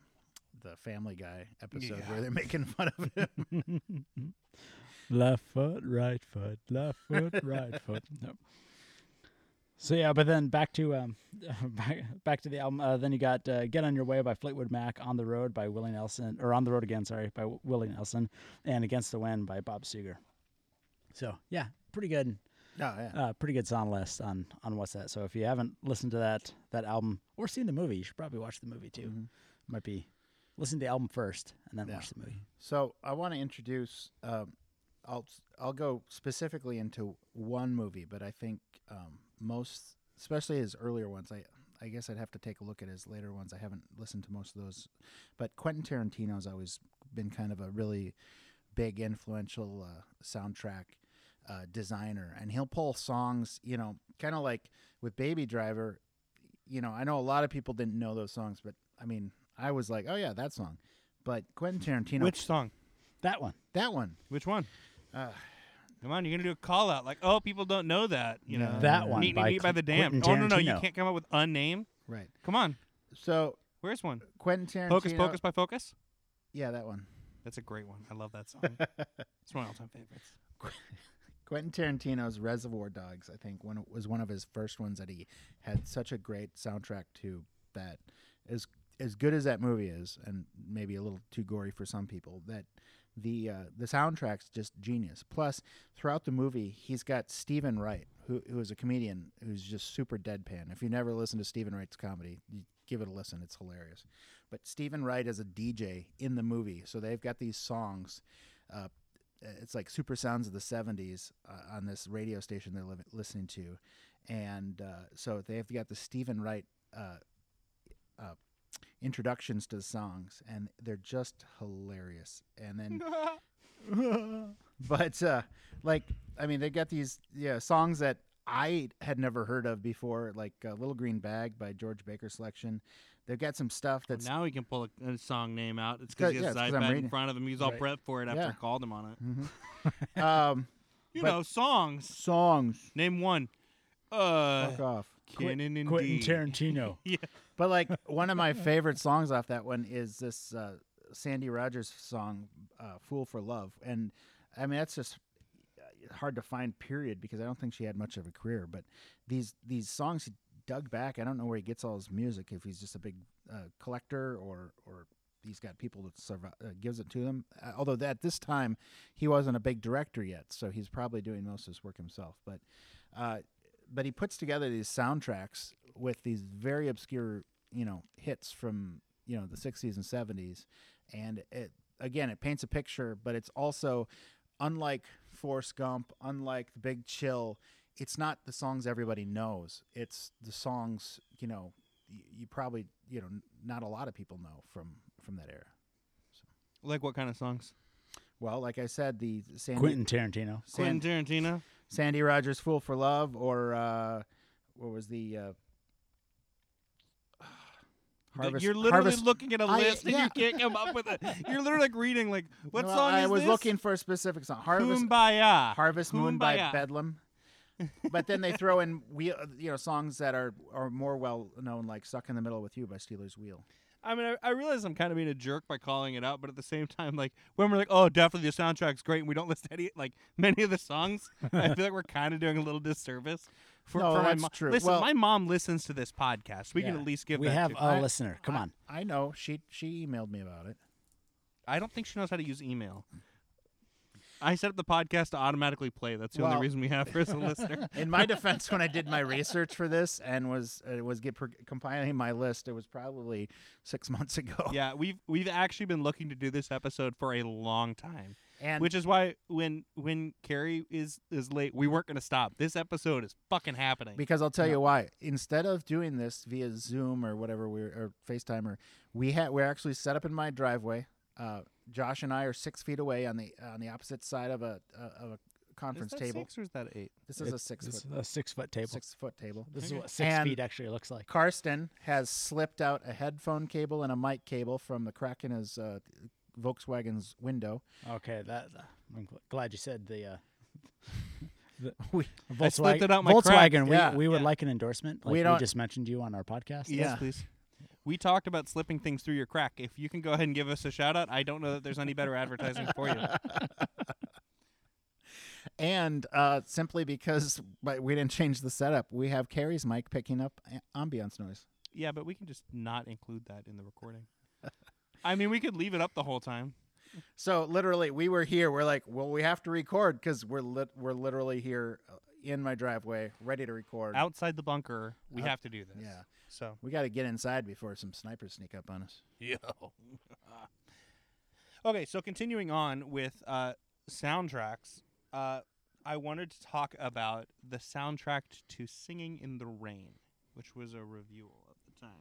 S2: the Family Guy episode
S1: Yeah.
S2: where they're making fun of him.
S3: left foot, right foot, left foot, right foot. Nope. So yeah, but then back to um, back, back to the album. Uh, then you got uh, "Get on Your Way" by Fleetwood Mac, "On the Road" by Willie Nelson, or "On the Road Again," sorry, by Willie Nelson, and "Against the Wind" by Bob Seger. So yeah, pretty good,
S2: Oh yeah.
S3: uh, pretty good song list on on what's that. So if you haven't listened to that that album or seen the movie, you should probably watch the movie too.
S2: Mhm.
S3: Might be listen to the album first and then
S2: Yeah.
S3: watch the movie.
S2: So I want to introduce. Um, I'll I'll go specifically into one movie, but I think um, most, especially his earlier ones, I I guess I'd have to take a look at his later ones. I haven't listened to most of those, but Quentin Tarantino's always been kind of a really big influential uh, soundtrack uh, designer, and he'll pull songs, you know, kind of like with Baby Driver. You know, I know a lot of people didn't know those songs, but I mean, I was like, oh yeah, that song. But Quentin Tarantino,
S1: which song?
S3: That one.
S2: that one,
S1: Which one?
S2: uh,
S1: Come on, you're gonna do a call out like, oh, people don't know that. You know,
S3: That one
S1: Meet
S3: by
S1: me beat by the dam.
S3: Quentin
S1: Oh no, no, you
S3: Tarantino.
S1: can't come up with a name.
S2: right.
S1: Come on,
S2: So
S1: where's one?
S2: Quentin Tarantino,
S1: Focus, Focus by Focus.
S2: yeah, that one.
S1: That's a great one. I love that song. it's one of my all-time favorites.
S2: Quentin Tarantino's Reservoir Dogs, I think, one was one of his first ones that he had such a great soundtrack to. That as as good as that movie is, and maybe a little too gory for some people, that the uh, the soundtrack's just genius. Plus, throughout the movie, he's got Steven Wright, who who is a comedian who's just super deadpan. If you never listen to Steven Wright's comedy, give it a listen; it's hilarious. But Steven Wright is a DJ in the movie, so they've got these songs. Uh, it's like super sounds of the 70s uh, on this radio station they're li- listening to and uh, so they've got the steven wright uh, uh, introductions to the songs and they're just hilarious and then but uh, like I mean, they got these yeah songs that I had never heard of before, like uh, "Little Green Bag" by George Baker Selection. They've got some stuff
S1: Well,
S2: that's
S1: now he can pull a, a song name out. It's because he has
S2: it's
S1: his
S2: 'cause I'm
S1: iPad in front of him. He's all
S3: Right.
S1: prepped for it after
S2: Yeah.
S1: I called him on it.
S2: Mhm. um,
S1: You know, songs.
S2: songs.
S1: Name one. Uh,
S2: Fuck off.
S1: Canon indeed.
S3: Quentin Tarantino.
S1: yeah.
S2: But like one of my favorite songs off that one is this uh, Sandy Rogers song, uh, "Fool for Love," and I mean that's just uh, hard to find. Period, because I don't think she had much of a career. But these these songs he dug back. I don't know where he gets all his music. If he's just a big uh, collector or or he's got people that survi- uh, gives it to them. Uh, although at this time he wasn't a big director yet, so he's probably doing most of his work himself. But uh, but he puts together these soundtracks with these very obscure, you know, hits from you know the '60s and '70s, and it again it paints a picture, but it's also unlike Forrest Gump, unlike The Big Chill. It's not the songs everybody knows. It's the songs you know you probably you know not a lot of people know from from that era.
S1: Like what kind of songs?
S2: Well, like I said, the Sandy
S3: Quentin Tarantino.
S2: San-
S1: Quentin Tarantino.
S2: Sandy Rogers "Fool for Love" or uh, what was the uh, Harvest?
S1: You're literally
S2: Harvest-
S1: looking at a list and
S2: yeah.
S1: you can't come up with it. You're literally like reading like what
S2: Well,
S1: song
S2: I
S1: is
S2: was
S1: this?
S2: looking for a specific song. Harvest
S1: Kumbaya.
S2: Harvest Moon by Bedlam. but then they throw in we you know songs that are are more well known like "Stuck in the Middle with You" by Stealers Wheel.
S1: I mean, I, I realize I'm kind of being a jerk by calling it out, but at the same time, like when we're like, "Oh, definitely the soundtrack's great," and we don't list any like many of the songs, I feel like we're kind of doing a little disservice. For,
S2: No,
S1: for my
S2: that's
S1: mo-
S2: true.
S1: Listen,
S2: Well-
S1: my mom listens to this podcast. We can at least give
S3: we
S1: that
S3: have
S1: to.
S3: a
S2: I-
S3: listener. Come
S2: I-
S3: on.
S2: I know she she emailed me about it.
S1: I don't think she knows how to use email. I set up the podcast to automatically play. That's the
S2: Well-
S1: only reason we have her as a listener.
S2: In my defense, when I did my research for this and was uh, was get per- compiling my list, it was probably six months ago.
S1: yeah, we've we've actually been looking to do this episode for a long time,
S2: and
S1: which is why when when Carrie is is late, we weren't going to stop. This episode is fucking happening.
S2: Because I'll tell
S3: Yeah.
S2: you why. Instead of doing this via Zoom or whatever we or FaceTime, or we had we're actually set up in my driveway. Uh, Josh and I are six feet away on the on the opposite side of a uh, of a conference
S1: is that
S2: table.
S1: six or is that eight?
S2: This is a six
S3: it's
S2: foot
S3: a six foot table.
S2: six foot table.
S3: This is what six
S2: And-
S3: feet actually looks like.
S2: Karsten has slipped out a headphone cable and a mic cable from the crack in his uh, Volkswagen's window.
S3: Okay, that uh, I'm glad you said the. Uh, the
S2: We-
S1: I slipped it out my
S3: Volkswagen.
S1: crack.
S3: We,
S2: Yeah.
S3: we would
S1: Yeah.
S3: like an endorsement. Like
S2: We
S3: we,
S2: don't-
S3: just mentioned you on our podcast.
S2: Yeah.
S1: Yes, please. We talked about slipping things through your crack. If you can go ahead and give us a shout out, I don't know that there's any better advertising for you.
S2: and uh, simply because we didn't change the setup, we have Carrie's mic picking up a- ambiance noise.
S1: Yeah, but we can just not include that in the recording. I mean, we could leave it up the whole time.
S2: So literally, we were here. We're like, well, we have to record because we're lit- we're literally here uh, in my driveway, ready to record.
S1: Outside the bunker, we
S2: Out-
S1: have to do this.
S2: Yeah,
S1: So.
S2: we got to get inside before some snipers sneak up on us.
S1: Yo. okay, so continuing on with uh, soundtracks, uh, I wanted to talk about the soundtrack to Singing in the Rain, which was a review at the time.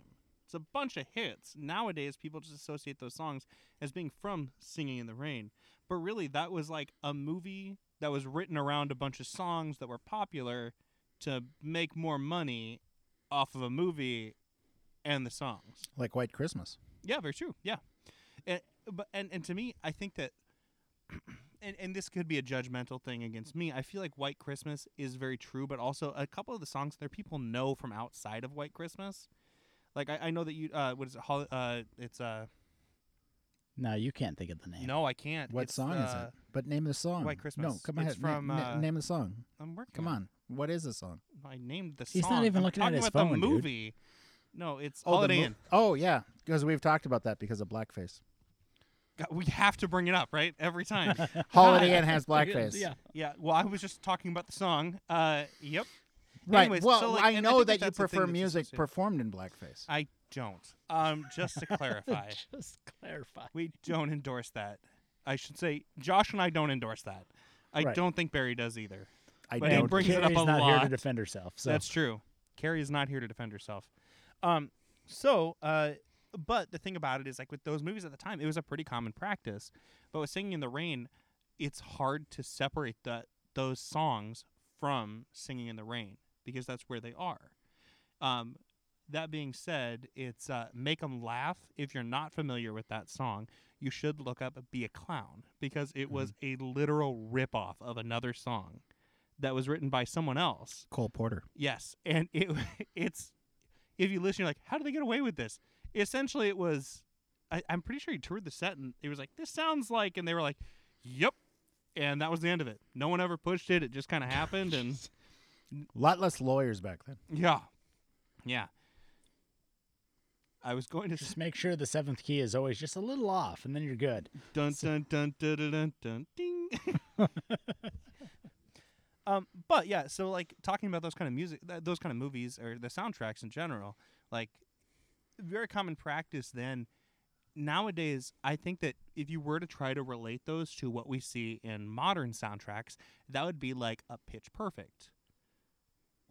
S1: It's a bunch of hits. Nowadays, people just associate those songs as being from Singing in the Rain. But really, that was like a movie that was written around a bunch of songs that were popular to make more money off of a movie and the songs.
S2: Like White Christmas.
S1: Yeah, very true. Yeah, and but and, and to me, I think that, and and this could be a judgmental thing against me. I feel like White Christmas is very true, but also a couple of the songs there people know from outside of White Christmas. Like I, I know that you uh what is it uh it's uh
S3: No, you can't think of the name.
S1: no I can't
S2: What
S1: It's,
S2: song is
S1: uh,
S2: it? But name the song.
S1: White Christmas.
S2: No, come on.
S1: It's from,
S2: na-
S1: uh,
S2: name the song.
S1: I'm working
S2: Come on. What is the song?
S1: I named the song.
S3: He's not even
S1: I'm
S3: looking at
S1: talking
S3: his
S1: about
S3: phone,
S1: the
S3: dude.
S1: movie. No, it's
S2: Oh, the
S1: Holiday
S2: mo-
S1: Inn.
S2: Oh yeah, because we've talked about that because of blackface.
S1: God, We have to bring it up, right? Every time.
S2: Holiday Inn has blackface.
S3: Yeah.
S1: yeah. Well, I was just talking about the song. Uh, yep.
S2: Right.
S1: Anyways,
S2: well,
S1: so, like,
S2: I
S1: and
S2: know
S1: think
S2: that you
S1: that's the thing
S2: prefer
S1: that's
S2: music
S1: associated.
S2: performed in blackface.
S1: I don't. Um, just to clarify,
S3: Just clarify.
S1: we don't endorse that. I should say Josh and I don't endorse that. I
S2: Right.
S1: don't think Barry does either.
S2: I
S1: But
S2: don't.
S1: brings it up
S3: Carrie's
S1: a
S3: not here to
S1: lot.
S3: defend herself. So
S1: That's true. Carrie is not here to defend herself. Um, so, uh, but the thing about it is, like with those movies at the time, it was a pretty common practice. But with Singing in the Rain, it's hard to separate that those songs from Singing in the Rain because that's where they are. Um, that being said, it's uh, them Laugh. If you're not familiar with that song, you should look up Be a Clown because it was a literal ripoff of another song that was written by someone else.
S2: Cole Porter.
S1: Yes, and it it's if you listen, you're like, how did they get away with this? Essentially, it was. I, I'm pretty sure he toured the set and he was like, "This sounds like," and they were like, "Yep," and that was the end of it. No one ever pushed it. It just kind of happened, and
S2: A lot less lawyers back then.
S1: yeah, yeah. I was going to
S3: Just
S1: s-
S3: make sure the seventh key is always just a little off, and then you're good.
S1: dun dun dun dun dun dun, dun ding. um, but yeah, so like talking about those kind of music, th- those kind of movies or the soundtracks in general, like very common practice then. Nowadays, I think that if you were to try to relate those to what we see in modern soundtracks, that would be like a Pitch Perfect.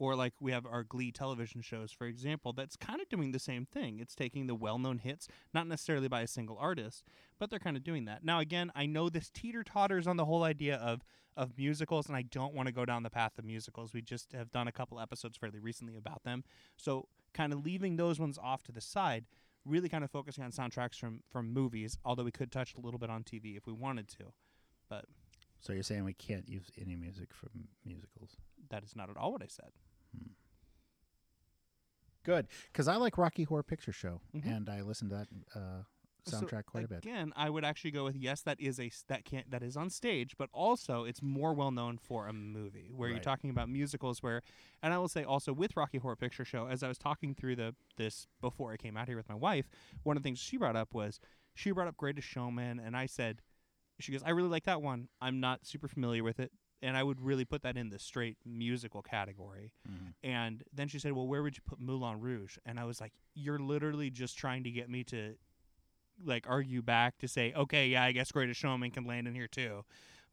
S1: Or like we have our Glee television shows, for example, that's kind of doing the same thing. It's taking the well known hits, not necessarily by a single artist, but they're kind of doing that. Now, again, I know this teeter totters on the whole idea of of musicals, and I don't want to go down the path of musicals. We just have done a couple episodes fairly recently about them, so kind of leaving those ones off to the side. Really, kind of focusing on soundtracks from from movies. Although we could touch a little bit on TV if we wanted to, but
S2: So you're saying we can't use any music from musicals?
S1: that is not at all what I said.
S2: Good, because I like Rocky Horror Picture Show,
S1: Mhm.
S2: and I listen to that uh,
S1: So,
S2: soundtrack quite a bit.
S1: Again, I would actually go with yes. That is a that can that is on stage, but also it's more well known for a movie where you're talking about musicals. Where, and I will say also with Rocky Horror Picture Show, as I was talking through the this before I came out here with my wife, one of the things she brought up was she brought up Greatest Showman, and I said, she goes, I really like that one. I'm not super familiar with it, and I would really put that in the straight musical category.
S2: Mhm.
S1: And then she said, "Well, where would you put Moulin Rouge?" And I was like, "You're literally just trying to get me to like argue back to say, okay, yeah, I guess Greatest Showman can land in here too."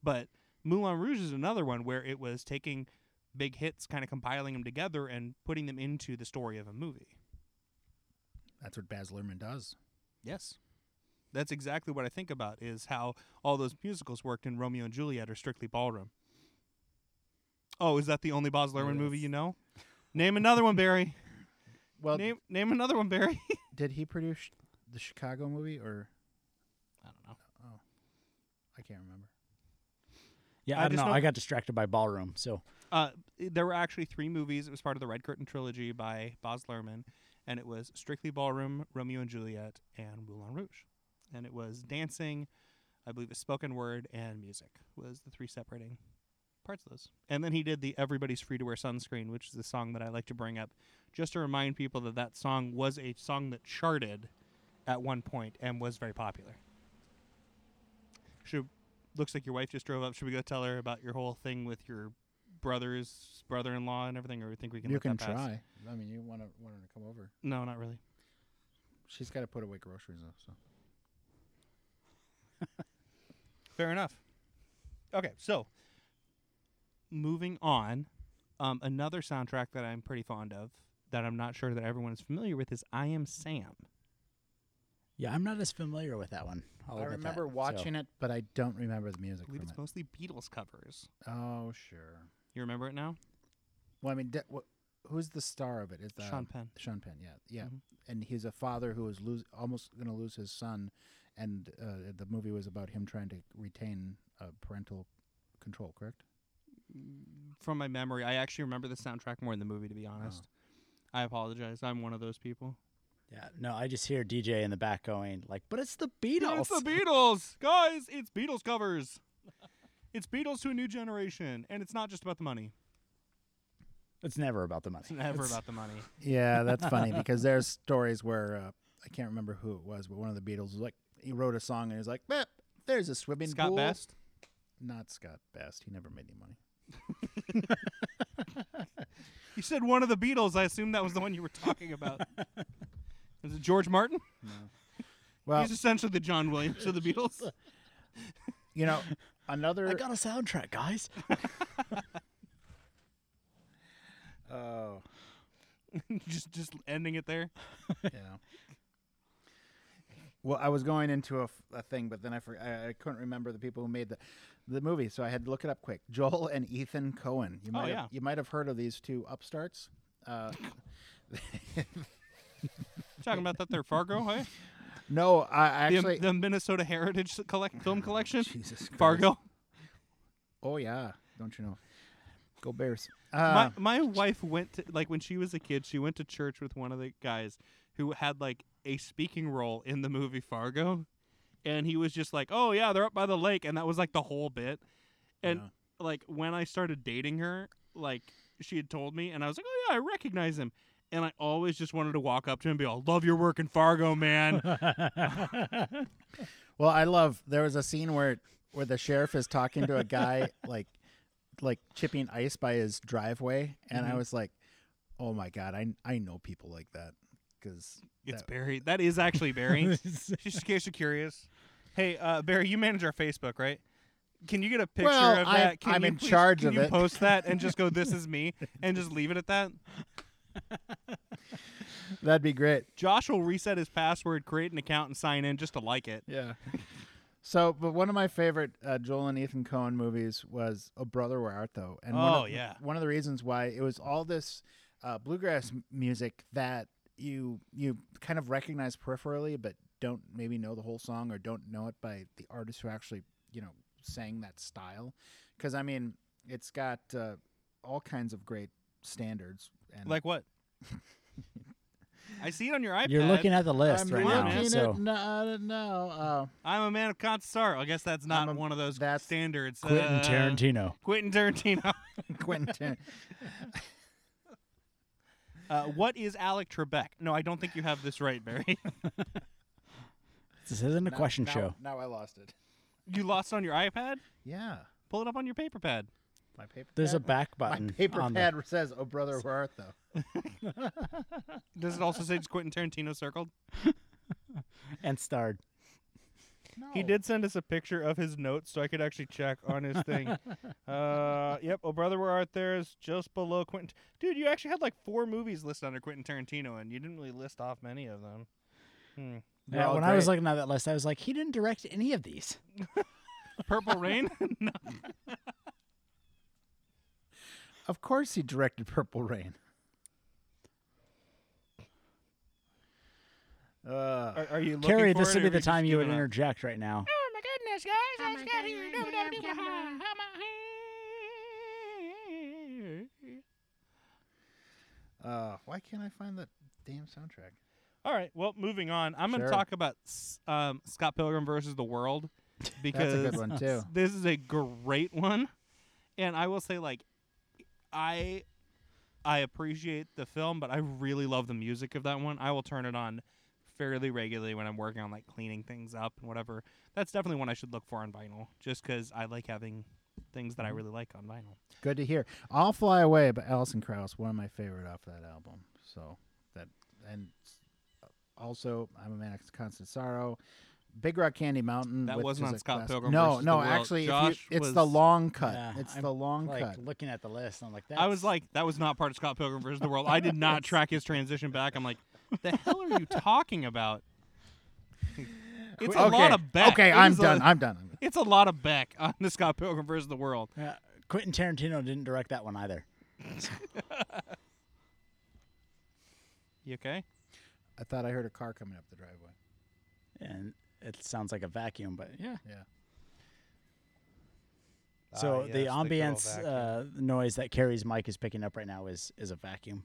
S1: But Moulin Rouge is another one where it was taking big hits, kind of compiling them together and putting them into the story of a movie.
S2: That's what Baz Luhrmann does.
S1: Yes. That's exactly what I think about is how all those musicals worked in Romeo and Juliet or Strictly Ballroom. Oh, is that the only Baz Luhrmann movie you know? Name another one, Barry.
S2: Well,
S1: name name another one, Barry.
S2: did he produce the Chicago movie, or
S1: I don't know.
S2: oh, I can't remember.
S3: Yeah,
S1: I
S3: I, don't
S1: just
S3: know.
S1: know-
S3: I got distracted by ballroom, so
S1: Uh, there were actually three movies. It was part of the Red Curtain trilogy by Baz Luhrmann, and it was Strictly Ballroom, Romeo and Juliet, and Moulin Rouge. And it was dancing, I believe, it's spoken word and music was the three separating parts of those. And then he did the Everybody's Free to Wear Sunscreen, which is the song that I like to bring up, just to remind people that that song was a song that charted at one point and was very popular. Should looks like your wife just drove up. Should we go tell her about your whole thing with your brother's brother-in-law and everything, or we think we can?
S2: you can try. I mean, you want to want her to come over.
S1: No, not really.
S2: She's got to put away groceries though. So
S1: Fair enough. Okay, so moving on, um, another soundtrack that I'm pretty fond of that I'm not sure that everyone is familiar with is "I Am Sam."
S3: yeah, I'm not as familiar with that one. I'll
S2: I remember
S3: that, so-
S2: watching it, but I don't remember the music.
S1: I believe
S2: from
S1: it's
S2: it.
S1: mostly Beatles covers.
S2: Oh, sure.
S1: You remember it now?
S2: Well, I mean, de- wh- who's the star of it? Is that
S1: Sean Penn.
S2: Sean Penn, yeah, yeah.
S1: Mhm.
S2: And he's a father who is lose almost going to lose his son, and uh, the movie was about him trying to retain uh, parental control. Correct?
S1: From my memory, I actually remember the soundtrack more than the movie. To be honest, I apologize. I'm one of those people.
S3: Yeah, no, I just hear DJ in the back going like, "But it's the Beatles."
S1: It's the Beatles, guys. It's Beatles covers. it's Beatles to a new generation, and it's not just about the money.
S3: It's never about the money.
S1: It's never
S3: It's-
S1: about the money.
S2: Yeah, that's funny because there's stories where uh, I can't remember who it was, but one of the Beatles was like he wrote a song and he was like, "There's a swimming
S1: Scott
S2: pool."
S1: Best.
S2: Not Scott Best. He never made any money.
S1: You said one of the Beatles. I assume that was the one you were talking about. Is it George Martin? No.
S2: Well,
S1: He's essentially the John Williams of the Beatles.
S2: you know, another.
S3: I got a soundtrack, guys.
S2: Oh,
S1: just just ending it there.
S2: yeah. Well, I was going into a thing, but then I, for, I I couldn't remember the people who made the the movie, so I had to look it up quick. Joel and Ethan Coen. You
S1: Oh,
S2: might
S1: yeah.
S2: have, you might have heard of these two upstarts. Uh,
S1: Talking about that there Fargo, hey?
S2: no, I
S1: The,
S2: actually
S1: the Minnesota Heritage collect film collection.
S2: Jesus Christ.
S1: Fargo.
S2: Oh yeah, don't you know? Go Bears. Uh,
S1: my my wife went to like when she was a kid, she went to church with one of the guys who had like a speaking role in the movie Fargo, and he was just like, "Oh yeah, they're up by the lake," and that was like the whole bit. And
S2: Yeah.
S1: like when I started dating her, like she had told me, and I was like, "Oh yeah, I recognize him." And I always just wanted to walk up to him and be all, "Love your work in Fargo, man."
S2: Well, I love there was a scene where where the sheriff is talking to a guy like like chipping ice by his driveway, and I
S1: Mhm.
S2: was like, "Oh my god, I I know people like that." Because
S1: it's Barry. That is actually Barry. just in case you're curious. Hey, uh, Barry, you manage our Facebook, right? Can you get a picture
S2: Well,
S1: of
S2: I-
S1: that? Can
S2: I'm
S1: you
S2: in
S1: please-
S2: charge
S1: can
S2: of
S1: you
S2: it.
S1: post that and just go, "This is me," and just leave it at that?
S2: that'd be great.
S1: Josh will reset his password, create an account, and sign in just to like it.
S2: Yeah. So, but one of my favorite uh, Joel and Ethan Coen movies was "Oh Brother Where Art Thou," and one
S1: Oh,
S2: of,
S1: yeah.
S2: one of the reasons why it was all this uh, bluegrass music that you you kind of recognize peripherally, but don't maybe know the whole song or don't know it by the artist who actually you know sang that style. Because I mean, it's got uh, all kinds of great standards. And
S1: Like what? I see it on your iPad.
S3: You're looking at the list
S2: I'm
S3: right
S1: looking
S3: now.
S1: at
S3: So
S2: it no, no. Uh,
S1: I'm a man of Concisaro. I guess that's not
S2: a-
S1: one of those
S2: that's-
S1: standards.
S3: Quentin
S1: Uh,
S3: Tarantino.
S1: Quentin Tarantino.
S2: Quentin.
S1: Uh, what is Alec Trebek? No, I don't think you have this right, Barry.
S3: This isn't a
S2: Now-
S3: question
S2: now-
S3: show.
S2: Now I lost it.
S1: you lost it on your iPad?
S2: Yeah.
S1: Pull it up on your paper pad.
S2: My paper pad.
S3: There's a
S2: pad-
S3: back button.
S2: My paper
S3: on the-
S2: pad says, "Oh brother, where art thou?"
S1: Does it also say just Quentin Tarantino circled?
S3: and starred.
S1: He did send us a picture of his notes so I could actually check on his thing. uh, yep. Oh, brother, where art there is just below Quentin. Dude, you actually had like four movies listed under Quentin Tarantino, and you didn't really list off many of them. Hmm.
S3: Yeah,
S2: all
S3: when I was looking at that list, I was like, he didn't direct any of these.
S1: Purple Rain. no.
S2: Of course, he directed Purple Rain. Uh,
S1: Are, are you looking
S3: Carrie,
S1: for
S3: this would be the time you would
S1: given up?
S3: interject right now.
S1: Oh my goodness, guys! I just got here.
S2: uh, why can't I find that damn soundtrack?
S1: All right. Well, moving on. I'm going to talk about um, Scott Pilgrim versus the World because
S2: That's a good one too.
S1: this is a great one, and I will say, like, I I appreciate the film, but I really love the music of that one. I will turn it on fairly regularly when I'm working on like cleaning things up and whatever. That's definitely one I should look for on vinyl, just because I like having things that I really like on vinyl.
S2: Good to hear. "I'll Fly Away" by Alison Krauss, one of my favorite off that album. So that and uh, also, I'm a man of constant sorrow. Big Rock Candy Mountain.
S1: That wasn't on Scott
S2: classic-
S1: Pilgrim
S2: No, no,
S1: the
S2: actually, if you-
S1: Josh
S2: it's the long cut.
S3: Yeah,
S2: it's
S3: I'm
S2: the long
S3: like
S2: cut.
S3: looking at the list, I'm like,
S1: I was like, that was not part of Scott Pilgrim versus the World. I did not track his transition back. I'm like, the hell are you talking about? It's a
S2: okay,
S1: lot of Beck.
S2: okay, I'm
S1: is a-
S2: done. I'm done.
S1: it's a lot of Beck on the Scott Pilgrim versus the World.
S3: Yeah, Quentin Tarantino didn't direct that one either.
S1: You okay?
S2: I thought I heard a car coming up the driveway.
S3: And it sounds like a vacuum, but yeah.
S2: Yeah.
S3: So the
S1: yes, good old
S3: ambience
S1: vacuum.
S3: uh, noise that Carrie's mic is picking up right now is is a vacuum.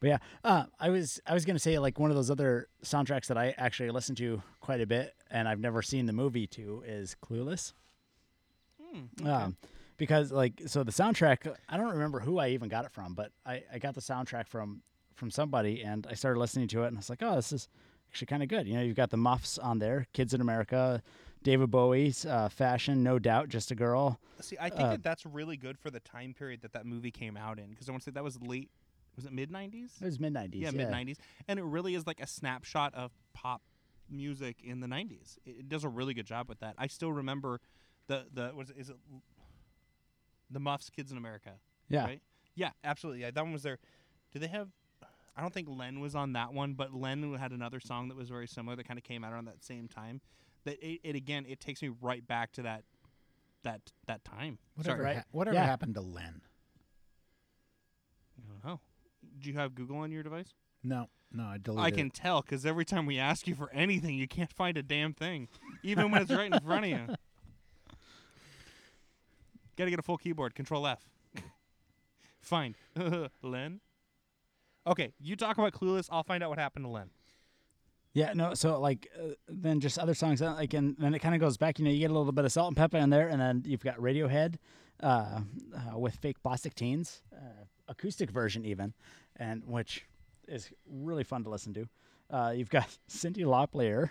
S3: But yeah, uh, I was I was gonna say like one of those other soundtracks that I actually listen to quite a bit, and I've never seen the movie to is Clueless.
S1: Hmm,
S3: Um, because like so the soundtrack I don't remember who I even got it from, but I, I got the soundtrack from from somebody and I started listening to it and I was like, oh, this is actually kind of good. You know, you've got the Muffs on there, Kids in America, David Bowie's uh, Fashion, No Doubt, Just a Girl.
S1: See, I think
S3: Uh,
S1: that that's really good for the time period that that movie came out in because I want to say that was late. Was it mid '90s?
S3: It was mid '90s.
S1: Yeah, mid '90s, and it really is like a snapshot of pop music in the '90s. It, it does a really good job with that. I still remember the the was it, is it the Muffs Kids in America?
S3: Yeah.
S1: Right? Yeah, absolutely. Yeah, that one was there. Do they have? I don't think Len was on that one, but Len had another song that was very similar that kind of came out around that same time. That it, it again, it takes me right back to that that that time.
S2: Whatever,
S1: Sorry,
S3: right.
S2: ha- whatever
S3: Yeah.
S2: happened to Len?
S1: I don't know. Do you have Google on your device?
S2: No, no, I deleted.
S1: I can tell because every time we ask you for anything, you can't find a damn thing, even when it's right in front of you. Got to get a full keyboard. Control F. Fine. Len. Okay, you talk about Clueless. I'll find out what happened to Len.
S3: Yeah, no. So like, uh, then just other songs. uh, Like, and then it kind of goes back. You know, you get a little bit of salt and pepper in there, and then you've got Radiohead uh, uh, with fake plastic teens, uh, acoustic version even, and which is really fun to listen to. Uh, you've got Cyndi Lauper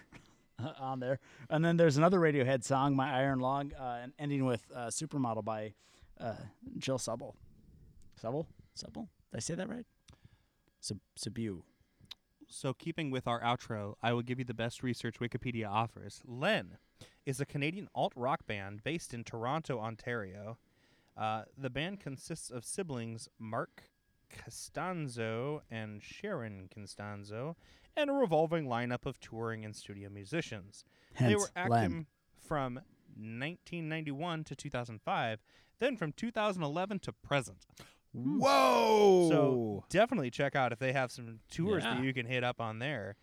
S3: on there, and then there's another Radiohead song, "My Iron Lung," uh, and ending with uh, "Supermodel" by uh, Jill Subble. Subble, Subble. Did I say that right? Sub Sabu.
S1: So, keeping with our outro, I will give you the best research Wikipedia offers. Len is a Canadian alt rock band based in Toronto, Ontario. Uh, the band consists of siblings Mark Costanzo and Sharon Costanzo, and a revolving lineup of touring and studio musicians.
S3: Hence,
S1: they were active
S3: Len.
S1: from 1991 to 2005, then from 2011 to present. Hmm.
S2: Whoa!
S1: So definitely check out if they have some tours
S3: Yeah.
S1: that you can hit up on there.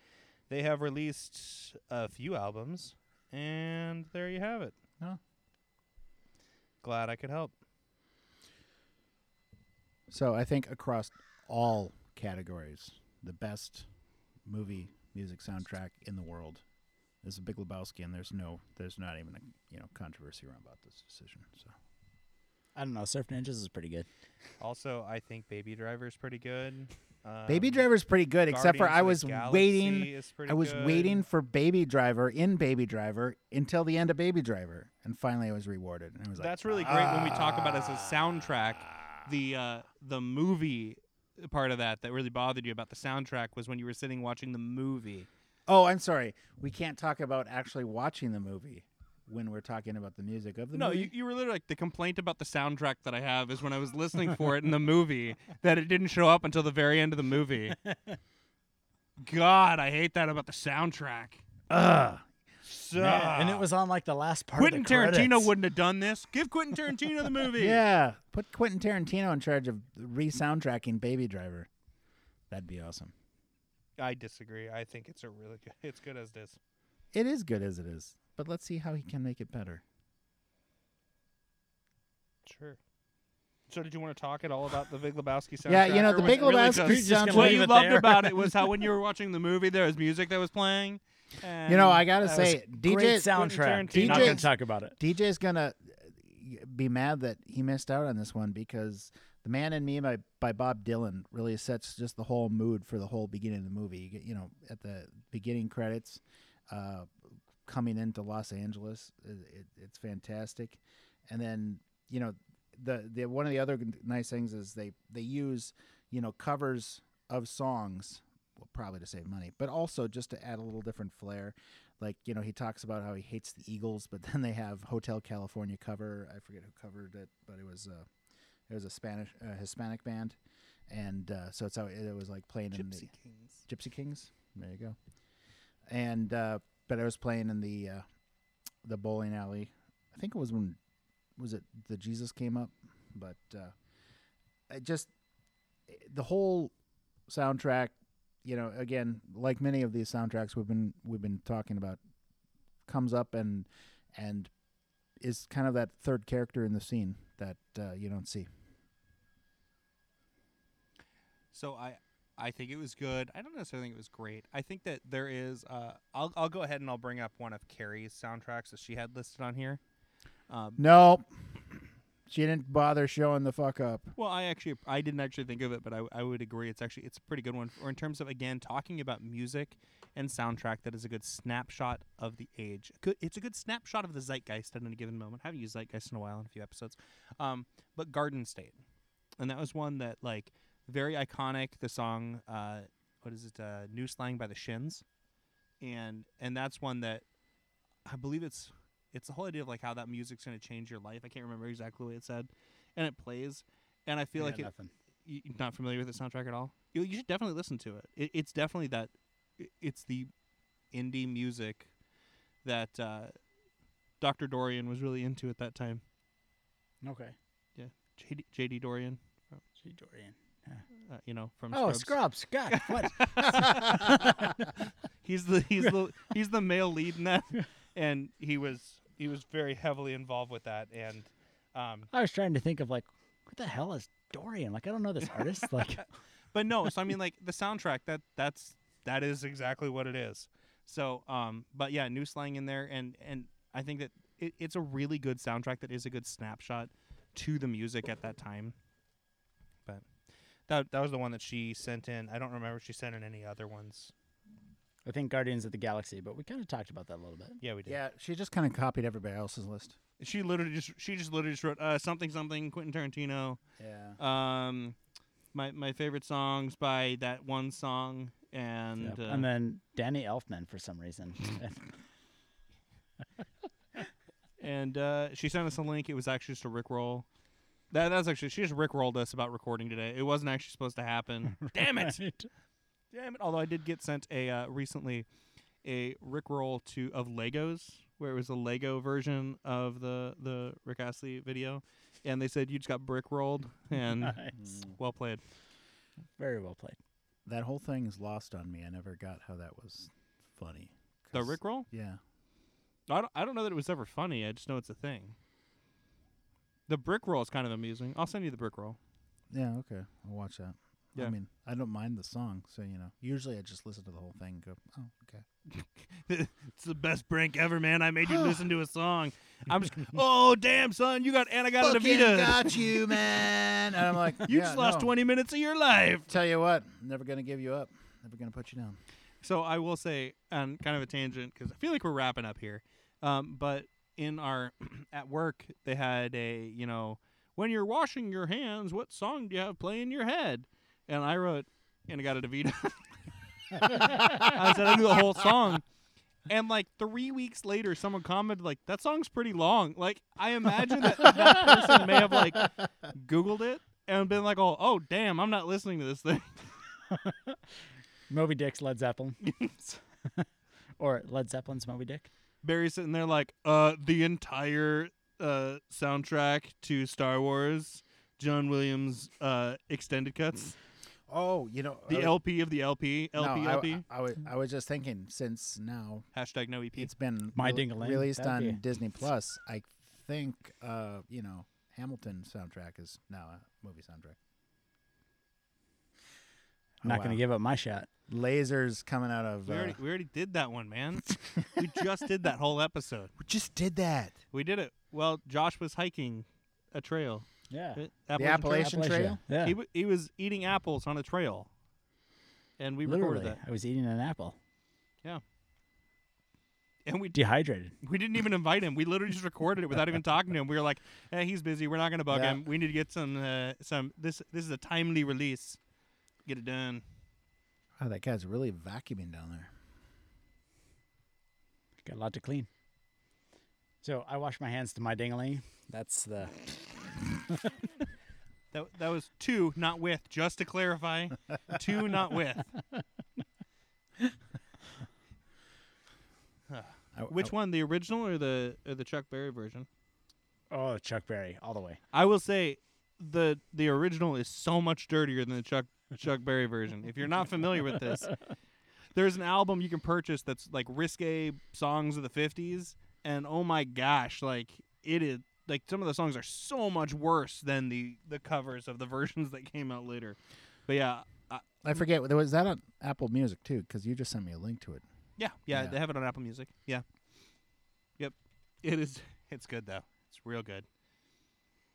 S1: They have released a few albums, and there you have it.
S2: Oh.
S1: Glad I could help.
S2: So I think across all categories, the best movie music soundtrack in the world is The Big Lebowski, and there's no, there's not even a you know controversy around about this decision. So
S3: I don't know. Surf Ninjas is pretty good.
S1: Also, I think Baby Driver is pretty good. Um,
S2: Baby is pretty good, except for I was waiting. I was
S1: good.
S2: waiting for Baby Driver in Baby Driver until the end of Baby Driver, and finally I was rewarded. And I was like,
S1: That's really great when we talk about it as a soundtrack. The uh, the movie part of that that really bothered you about the soundtrack was when you were sitting watching the movie.
S2: Oh, I'm sorry. We can't talk about actually watching the movie when we're talking about the music of the
S1: no,
S2: movie.
S1: No, you, you were literally like the complaint about the soundtrack that I have is when I was listening for it in the movie that it didn't show up until the very end of the movie. God, I hate that about the soundtrack.
S2: Ugh.
S1: So,
S3: Man, and it was on like the last part.
S1: Quentin
S3: of the
S1: Tarantino wouldn't have done this. Give Quentin Tarantino the movie.
S2: Yeah, put Quentin Tarantino in charge of re-soundtracking Baby Driver. That'd be awesome.
S1: I disagree. I think it's a really good. It's good as it is.
S2: It is good as it is, but let's see how he can make it better.
S1: Sure. So, did you want to talk at all about the Big Lebowski soundtrack?
S2: Yeah, you know, the Big
S1: really
S2: Lebowski
S3: gonna
S2: soundtrack.
S1: What you loved
S3: there.
S1: about it was how when you were watching the movie, there was music that was playing.
S2: You know, I gotta say, DJ
S3: Great
S1: Quentin
S3: soundtrack.
S1: Tarantino.
S3: Not gonna talk about it.
S2: DJ's gonna uh, be mad that he missed out on this one because "The Man in Me" by by Bob Dylan really sets just the whole mood for the whole beginning of the movie. You get, you know, at the beginning credits, uh, coming into Los Angeles, it, it, it's fantastic, and then you know, the the one of the other nice things is they they use you know covers of songs. Well, probably to save money, but also just to add a little different flair like you know he talks about how he hates the Eagles, but then they have Hotel California cover. I forget who covered it, but it was uh, it was a Spanish uh, Hispanic band, and uh, so it's how it, was like playing in the
S1: Kings.
S2: Gypsy Kings. There you go. And uh, but I was playing in the uh, the bowling alley. I think it was when was it the Jesus came up, but uh, it just the whole soundtrack. You know, again, like many of these soundtracks we've been we've been talking about, comes up and and is kind of that third character in the scene that uh, you don't see.
S1: So I, I think it was good. I don't necessarily think it was great. I think that there is. Uh, I'll I'll go ahead and I'll bring up one of Carrie's soundtracks that she had listed on here. Um,
S2: No, she didn't bother showing the fuck up.
S1: Well, I actually I didn't actually think of it, but I I would agree. It's actually it's a pretty good one. Or in terms of again talking about music and soundtrack, that is a good snapshot of the age. It's a good snapshot of the zeitgeist at any given moment. I haven't used zeitgeist in a while in a few episodes, um, but Garden State, and that was one that like very iconic. The song, uh, what is it? Uh, New Slang by the Shins, and and that's one that I believe it's it's the whole idea of like how that music's going to change your life. I can't remember exactly what it said, and it plays, and I feel
S3: Yeah,
S1: like it
S3: nothing.
S1: y- you're not familiar with the soundtrack at all, you, you should definitely listen to it. it. It's definitely that. It's the indie music that uh, Dr. Dorian was really into at that time.
S3: Okay.
S1: JD, JD Dorian,
S3: Gee, Dorian.
S1: uh, you know from
S3: Oh,
S1: Scrubs.
S3: Scrubs. God, what?
S1: he's the he's the he's the male lead in that, and he was he was very heavily involved with that. And um,
S3: I was trying to think of like, what the hell is Dorian? Like, I don't know this artist. Like,
S1: but no, so I mean like the soundtrack that that's that is exactly what it is. So um, but yeah, new slang in there, and and I think that it, it's a really good soundtrack that is a good snapshot to the music at that time. But that that was the one that she sent in. I don't remember if she sent in any other ones.
S3: I think Guardians of the Galaxy, but we kind of talked about that a little bit.
S1: Yeah, we did.
S2: Yeah, she just kind of copied everybody else's list.
S1: She literally just she just literally just wrote uh, something something Quentin Tarantino.
S2: Yeah.
S1: Um, my my favorite songs by that one song and
S3: Yep.
S1: uh,
S3: and then Danny Elfman for some reason.
S1: and uh, she sent us a link. It was actually just a Rickroll. That that's actually she just Rickrolled us about recording today. It wasn't actually supposed to happen. Damn it!
S3: Right.
S1: Damn it! Although I did get sent a uh, recently a Rickroll to of Legos where it was a Lego version of the the Rick Astley video, and they said you just got brick rolled and
S3: Nice.
S1: well played.
S3: Very well played.
S2: That whole thing is lost on me. I never got how that was funny.
S1: The
S2: 'Cause-
S1: Rickroll?
S2: Yeah.
S1: I don't, I don't know that it was ever funny. I just know it's a thing. The brick roll is kind of amusing. I'll send you the brick roll.
S2: Yeah, okay. I'll watch that.
S1: Yeah.
S2: I mean, I don't mind the song, so you know. Usually I just listen to the whole thing and go, "Oh, okay."
S1: it's the best prank ever, man. I made you listen to a song. I'm just, oh damn, son, you got Davida.
S2: got a devita. I got you, man. And I'm like,
S1: You
S2: "Yeah,
S1: just lost
S2: no.
S1: 20 minutes of your life.
S2: Tell you what, never gonna give you up. Never gonna put you down.
S1: So I will say, on kind of a tangent, because I feel like we're wrapping up here. Um, but in our at work, they had a you know, when you're washing your hands, what song do you have playing in your head? And I wrote, and I got a Davida. I said I knew the whole song. And like three weeks later, someone commented like, "That song's pretty long." Like I imagine that that person may have like Googled it and been like, "Oh, oh, damn, I'm not listening to this thing."
S3: Moby Dick's Led Zeppelin. or Led Zeppelin's Moby Dick.
S1: Barry's sitting there like, uh, the entire uh soundtrack to Star Wars, John Williams uh extended cuts,
S2: Oh, you know,
S1: the
S2: uh,
S1: LP of the LP,
S2: no,
S1: LP,
S2: I,
S1: LP.
S2: I, I, was, I was just thinking, since now
S1: Hashtag no EP.
S2: it's been
S3: My
S2: re-
S3: ding-a-ling,
S2: released
S3: that'd
S2: on
S3: be-
S2: Disney Plus, I think, uh, you know, Hamilton soundtrack is now a movie soundtrack.
S3: I'm
S2: Oh,
S3: not gonna give up my shot.
S2: lasers coming out of.
S1: we
S2: uh,
S1: we already did that one, man. we just did that whole episode.
S2: we just did that.
S1: We did it. Well, Josh was hiking a trail.
S3: Yeah.
S1: Uh,
S2: The
S1: Appalachian Trail.
S2: Trail?
S3: Yeah.
S1: He w- he was eating apples on a trail, and we
S3: Literally,
S1: recorded that.
S3: I was eating an apple. Yeah.
S1: And we
S3: Dehydrated.
S1: We didn't even invite him. We literally just recorded it without even talking to him. We were like, "Hey, he's busy. We're not going to bug
S2: Yeah.
S1: him. We need to get some uh, some this this is a timely release. Get it done."
S2: Oh, that guy's really vacuuming down there.
S3: Got a lot to clean. So I wash my hands to my dingaling. That's the
S1: That that was two, not with. Just to clarify, two, not with.
S2: I,
S1: Which one, the original or the or the Chuck Berry version?
S3: oh Chuck Berry all the way.
S1: I will say the the original is so much dirtier than the Chuck Chuck Berry version. If you're not familiar with this, there's an album you can purchase that's like risque songs of the 50s and oh my gosh, like it is like some of the songs are so much worse than the the covers of the versions that came out later. But yeah, uh,
S2: I forget. there Was that on Apple Music too? Because you just sent me a link to it.
S1: yeah, yeah,
S2: Yeah.
S1: they have it on Apple Music. Yeah. Yep. It is it's good though. It's real good.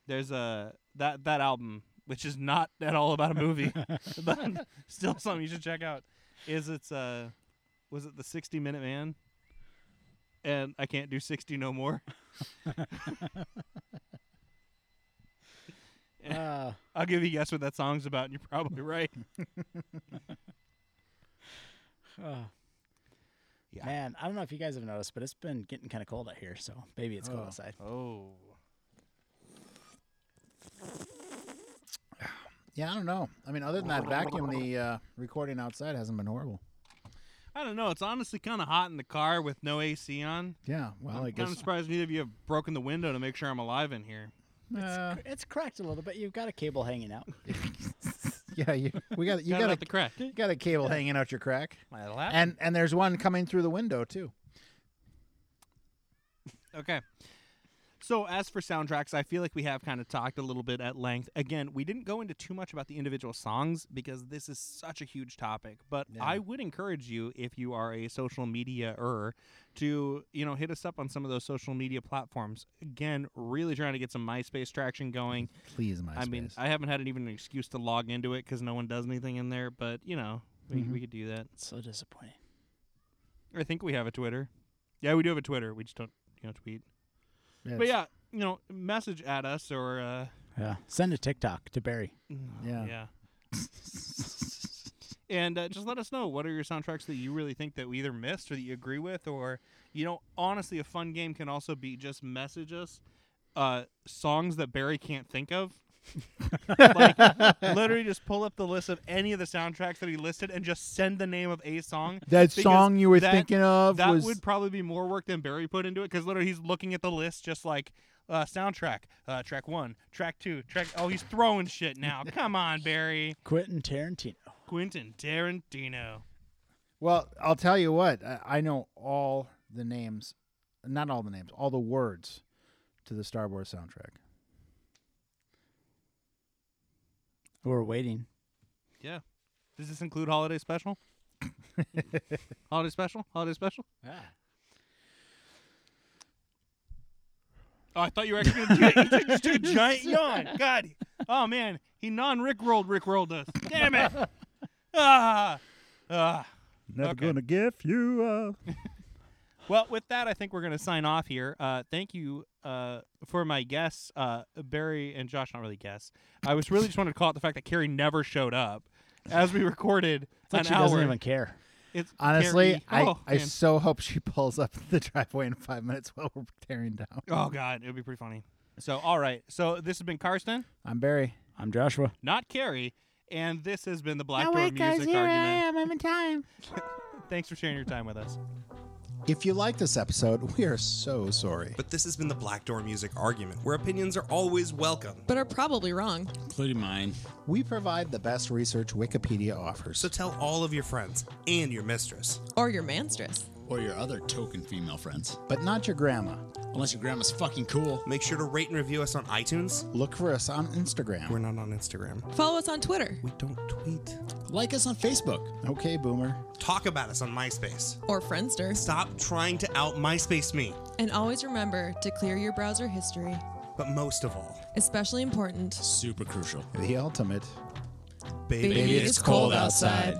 S1: There's a that that album which is not at all about a movie, but still something you should check out. Is it's uh was it the 60 Minute Man? And I can't do 60 no more.
S3: Uh,
S1: I'll give you a guess what that song's about, and you're probably right.
S3: oh.
S1: Yeah.
S3: Man, I don't know if you guys have noticed, but it's been getting kind of cold out here, so maybe it's cold
S2: Oh.
S3: outside.
S1: Oh.
S2: Yeah, I don't know. I mean, other than that vacuum, the uh, recording outside hasn't been horrible.
S1: I don't know. It's honestly kind of hot in the car with no AC on.
S2: Yeah, well,
S1: I'm
S2: I
S1: kind of surprised neither of you have broken the window to make sure I'm alive in here.
S2: Uh,
S3: It's cracked a little bit. You've got a cable hanging out.
S2: yeah, you, we got you
S1: Got
S2: got a
S1: the crack.
S2: you got a cable hanging out your crack,
S1: My lap.
S2: and and there's one coming through the window too.
S1: Okay. So as for soundtracks, I feel like we have kind of talked a little bit at length. Again, we didn't go into too much about the individual songs because this is such a huge topic. But
S2: Yeah.
S1: I would encourage you, if you are a social media er, to you know hit us up on some of those social media platforms. Again, really trying to get some MySpace traction going.
S2: Please, my
S1: I mean, I haven't had even an excuse to log into it because no one does anything in there. But you know, we,
S2: Mhm.
S1: we could do that.
S3: So disappointing.
S1: I think we have a Twitter. Yeah, we do have a Twitter. We just don't you know tweet. But yeah, you know, message at us or uh,
S3: Yeah. Send a TikTok to Barry.
S2: Yeah.
S1: yeah. and uh, just let us know what are your soundtracks that you really think that we either missed or that you agree with, or you know, honestly, a fun game can also be just message us uh, songs that Barry can't think of. Like literally just pull up the list of any of the soundtracks that he listed and just send the name of a song
S2: that song you were
S1: that-
S2: thinking of
S1: that
S2: was
S1: would probably be more work than Barry put into it because literally he's looking at the list just like uh, soundtrack, uh, track one, track two, track. Oh, he's throwing shit now. Come on, Barry.
S3: Quentin Tarantino.
S1: Quentin Tarantino.
S2: Well, I'll tell you what. I, I know all the names, not all the names, all the words to the Star Wars soundtrack.
S3: We're waiting.
S1: Yeah. Does this include holiday special? holiday special? Holiday special?
S3: Yeah.
S1: Oh, I thought you were actually going to do it. He just took a giant yawn. God. Oh, man. He non Rick rolled Rick rolled us. Damn it. Ah. Ah.
S2: Never
S1: Okay.
S2: gonna give you up.
S1: Well, with that, I think we're going to sign off here. Uh, thank you uh, for my guests, uh, Barry and Josh. Not really guests. I was really just wanted to call out the fact that Carrie never showed up as we recorded
S3: It's like
S1: an
S3: she
S1: hour.
S3: doesn't even care.
S1: It's
S2: Honestly,
S1: Carrie.
S2: I,
S1: oh,
S2: I
S1: man.
S2: so hope she pulls up the driveway in five minutes while we're tearing down.
S1: oh God, it would be pretty funny. So, all right. So this has been Karsten,
S2: I'm Barry.
S3: I'm Joshua.
S1: not Carrie, and this has been the Black Door Music Argument.
S2: am. I'm in time.
S1: Thanks for sharing your time with us.
S4: If you like this episode, we are so sorry.
S5: But this has been the Black Door Music Argument, where opinions are always welcome.
S6: but are probably wrong.
S7: including mine.
S4: We provide the best research Wikipedia offers.
S5: So tell all of your friends and your mistress.
S6: Or your manstress.
S7: Or your other token female friends.
S4: but not your grandma.
S7: Unless your grandma's fucking cool.
S5: Make sure to rate and review us on iTunes.
S4: Look for us on Instagram.
S5: We're not on Instagram.
S6: Follow us on Twitter
S5: We don't tweet.
S7: Like us on Facebook.
S4: Okay, boomer.
S5: Talk about us on MySpace.
S6: or Friendster.
S5: Stop trying to out MySpace me.
S6: And always remember to clear your browser history.
S5: But most of all,
S6: Especially important.
S7: Super crucial.
S4: The ultimate.
S5: baby,
S6: Baby, it's cold outside.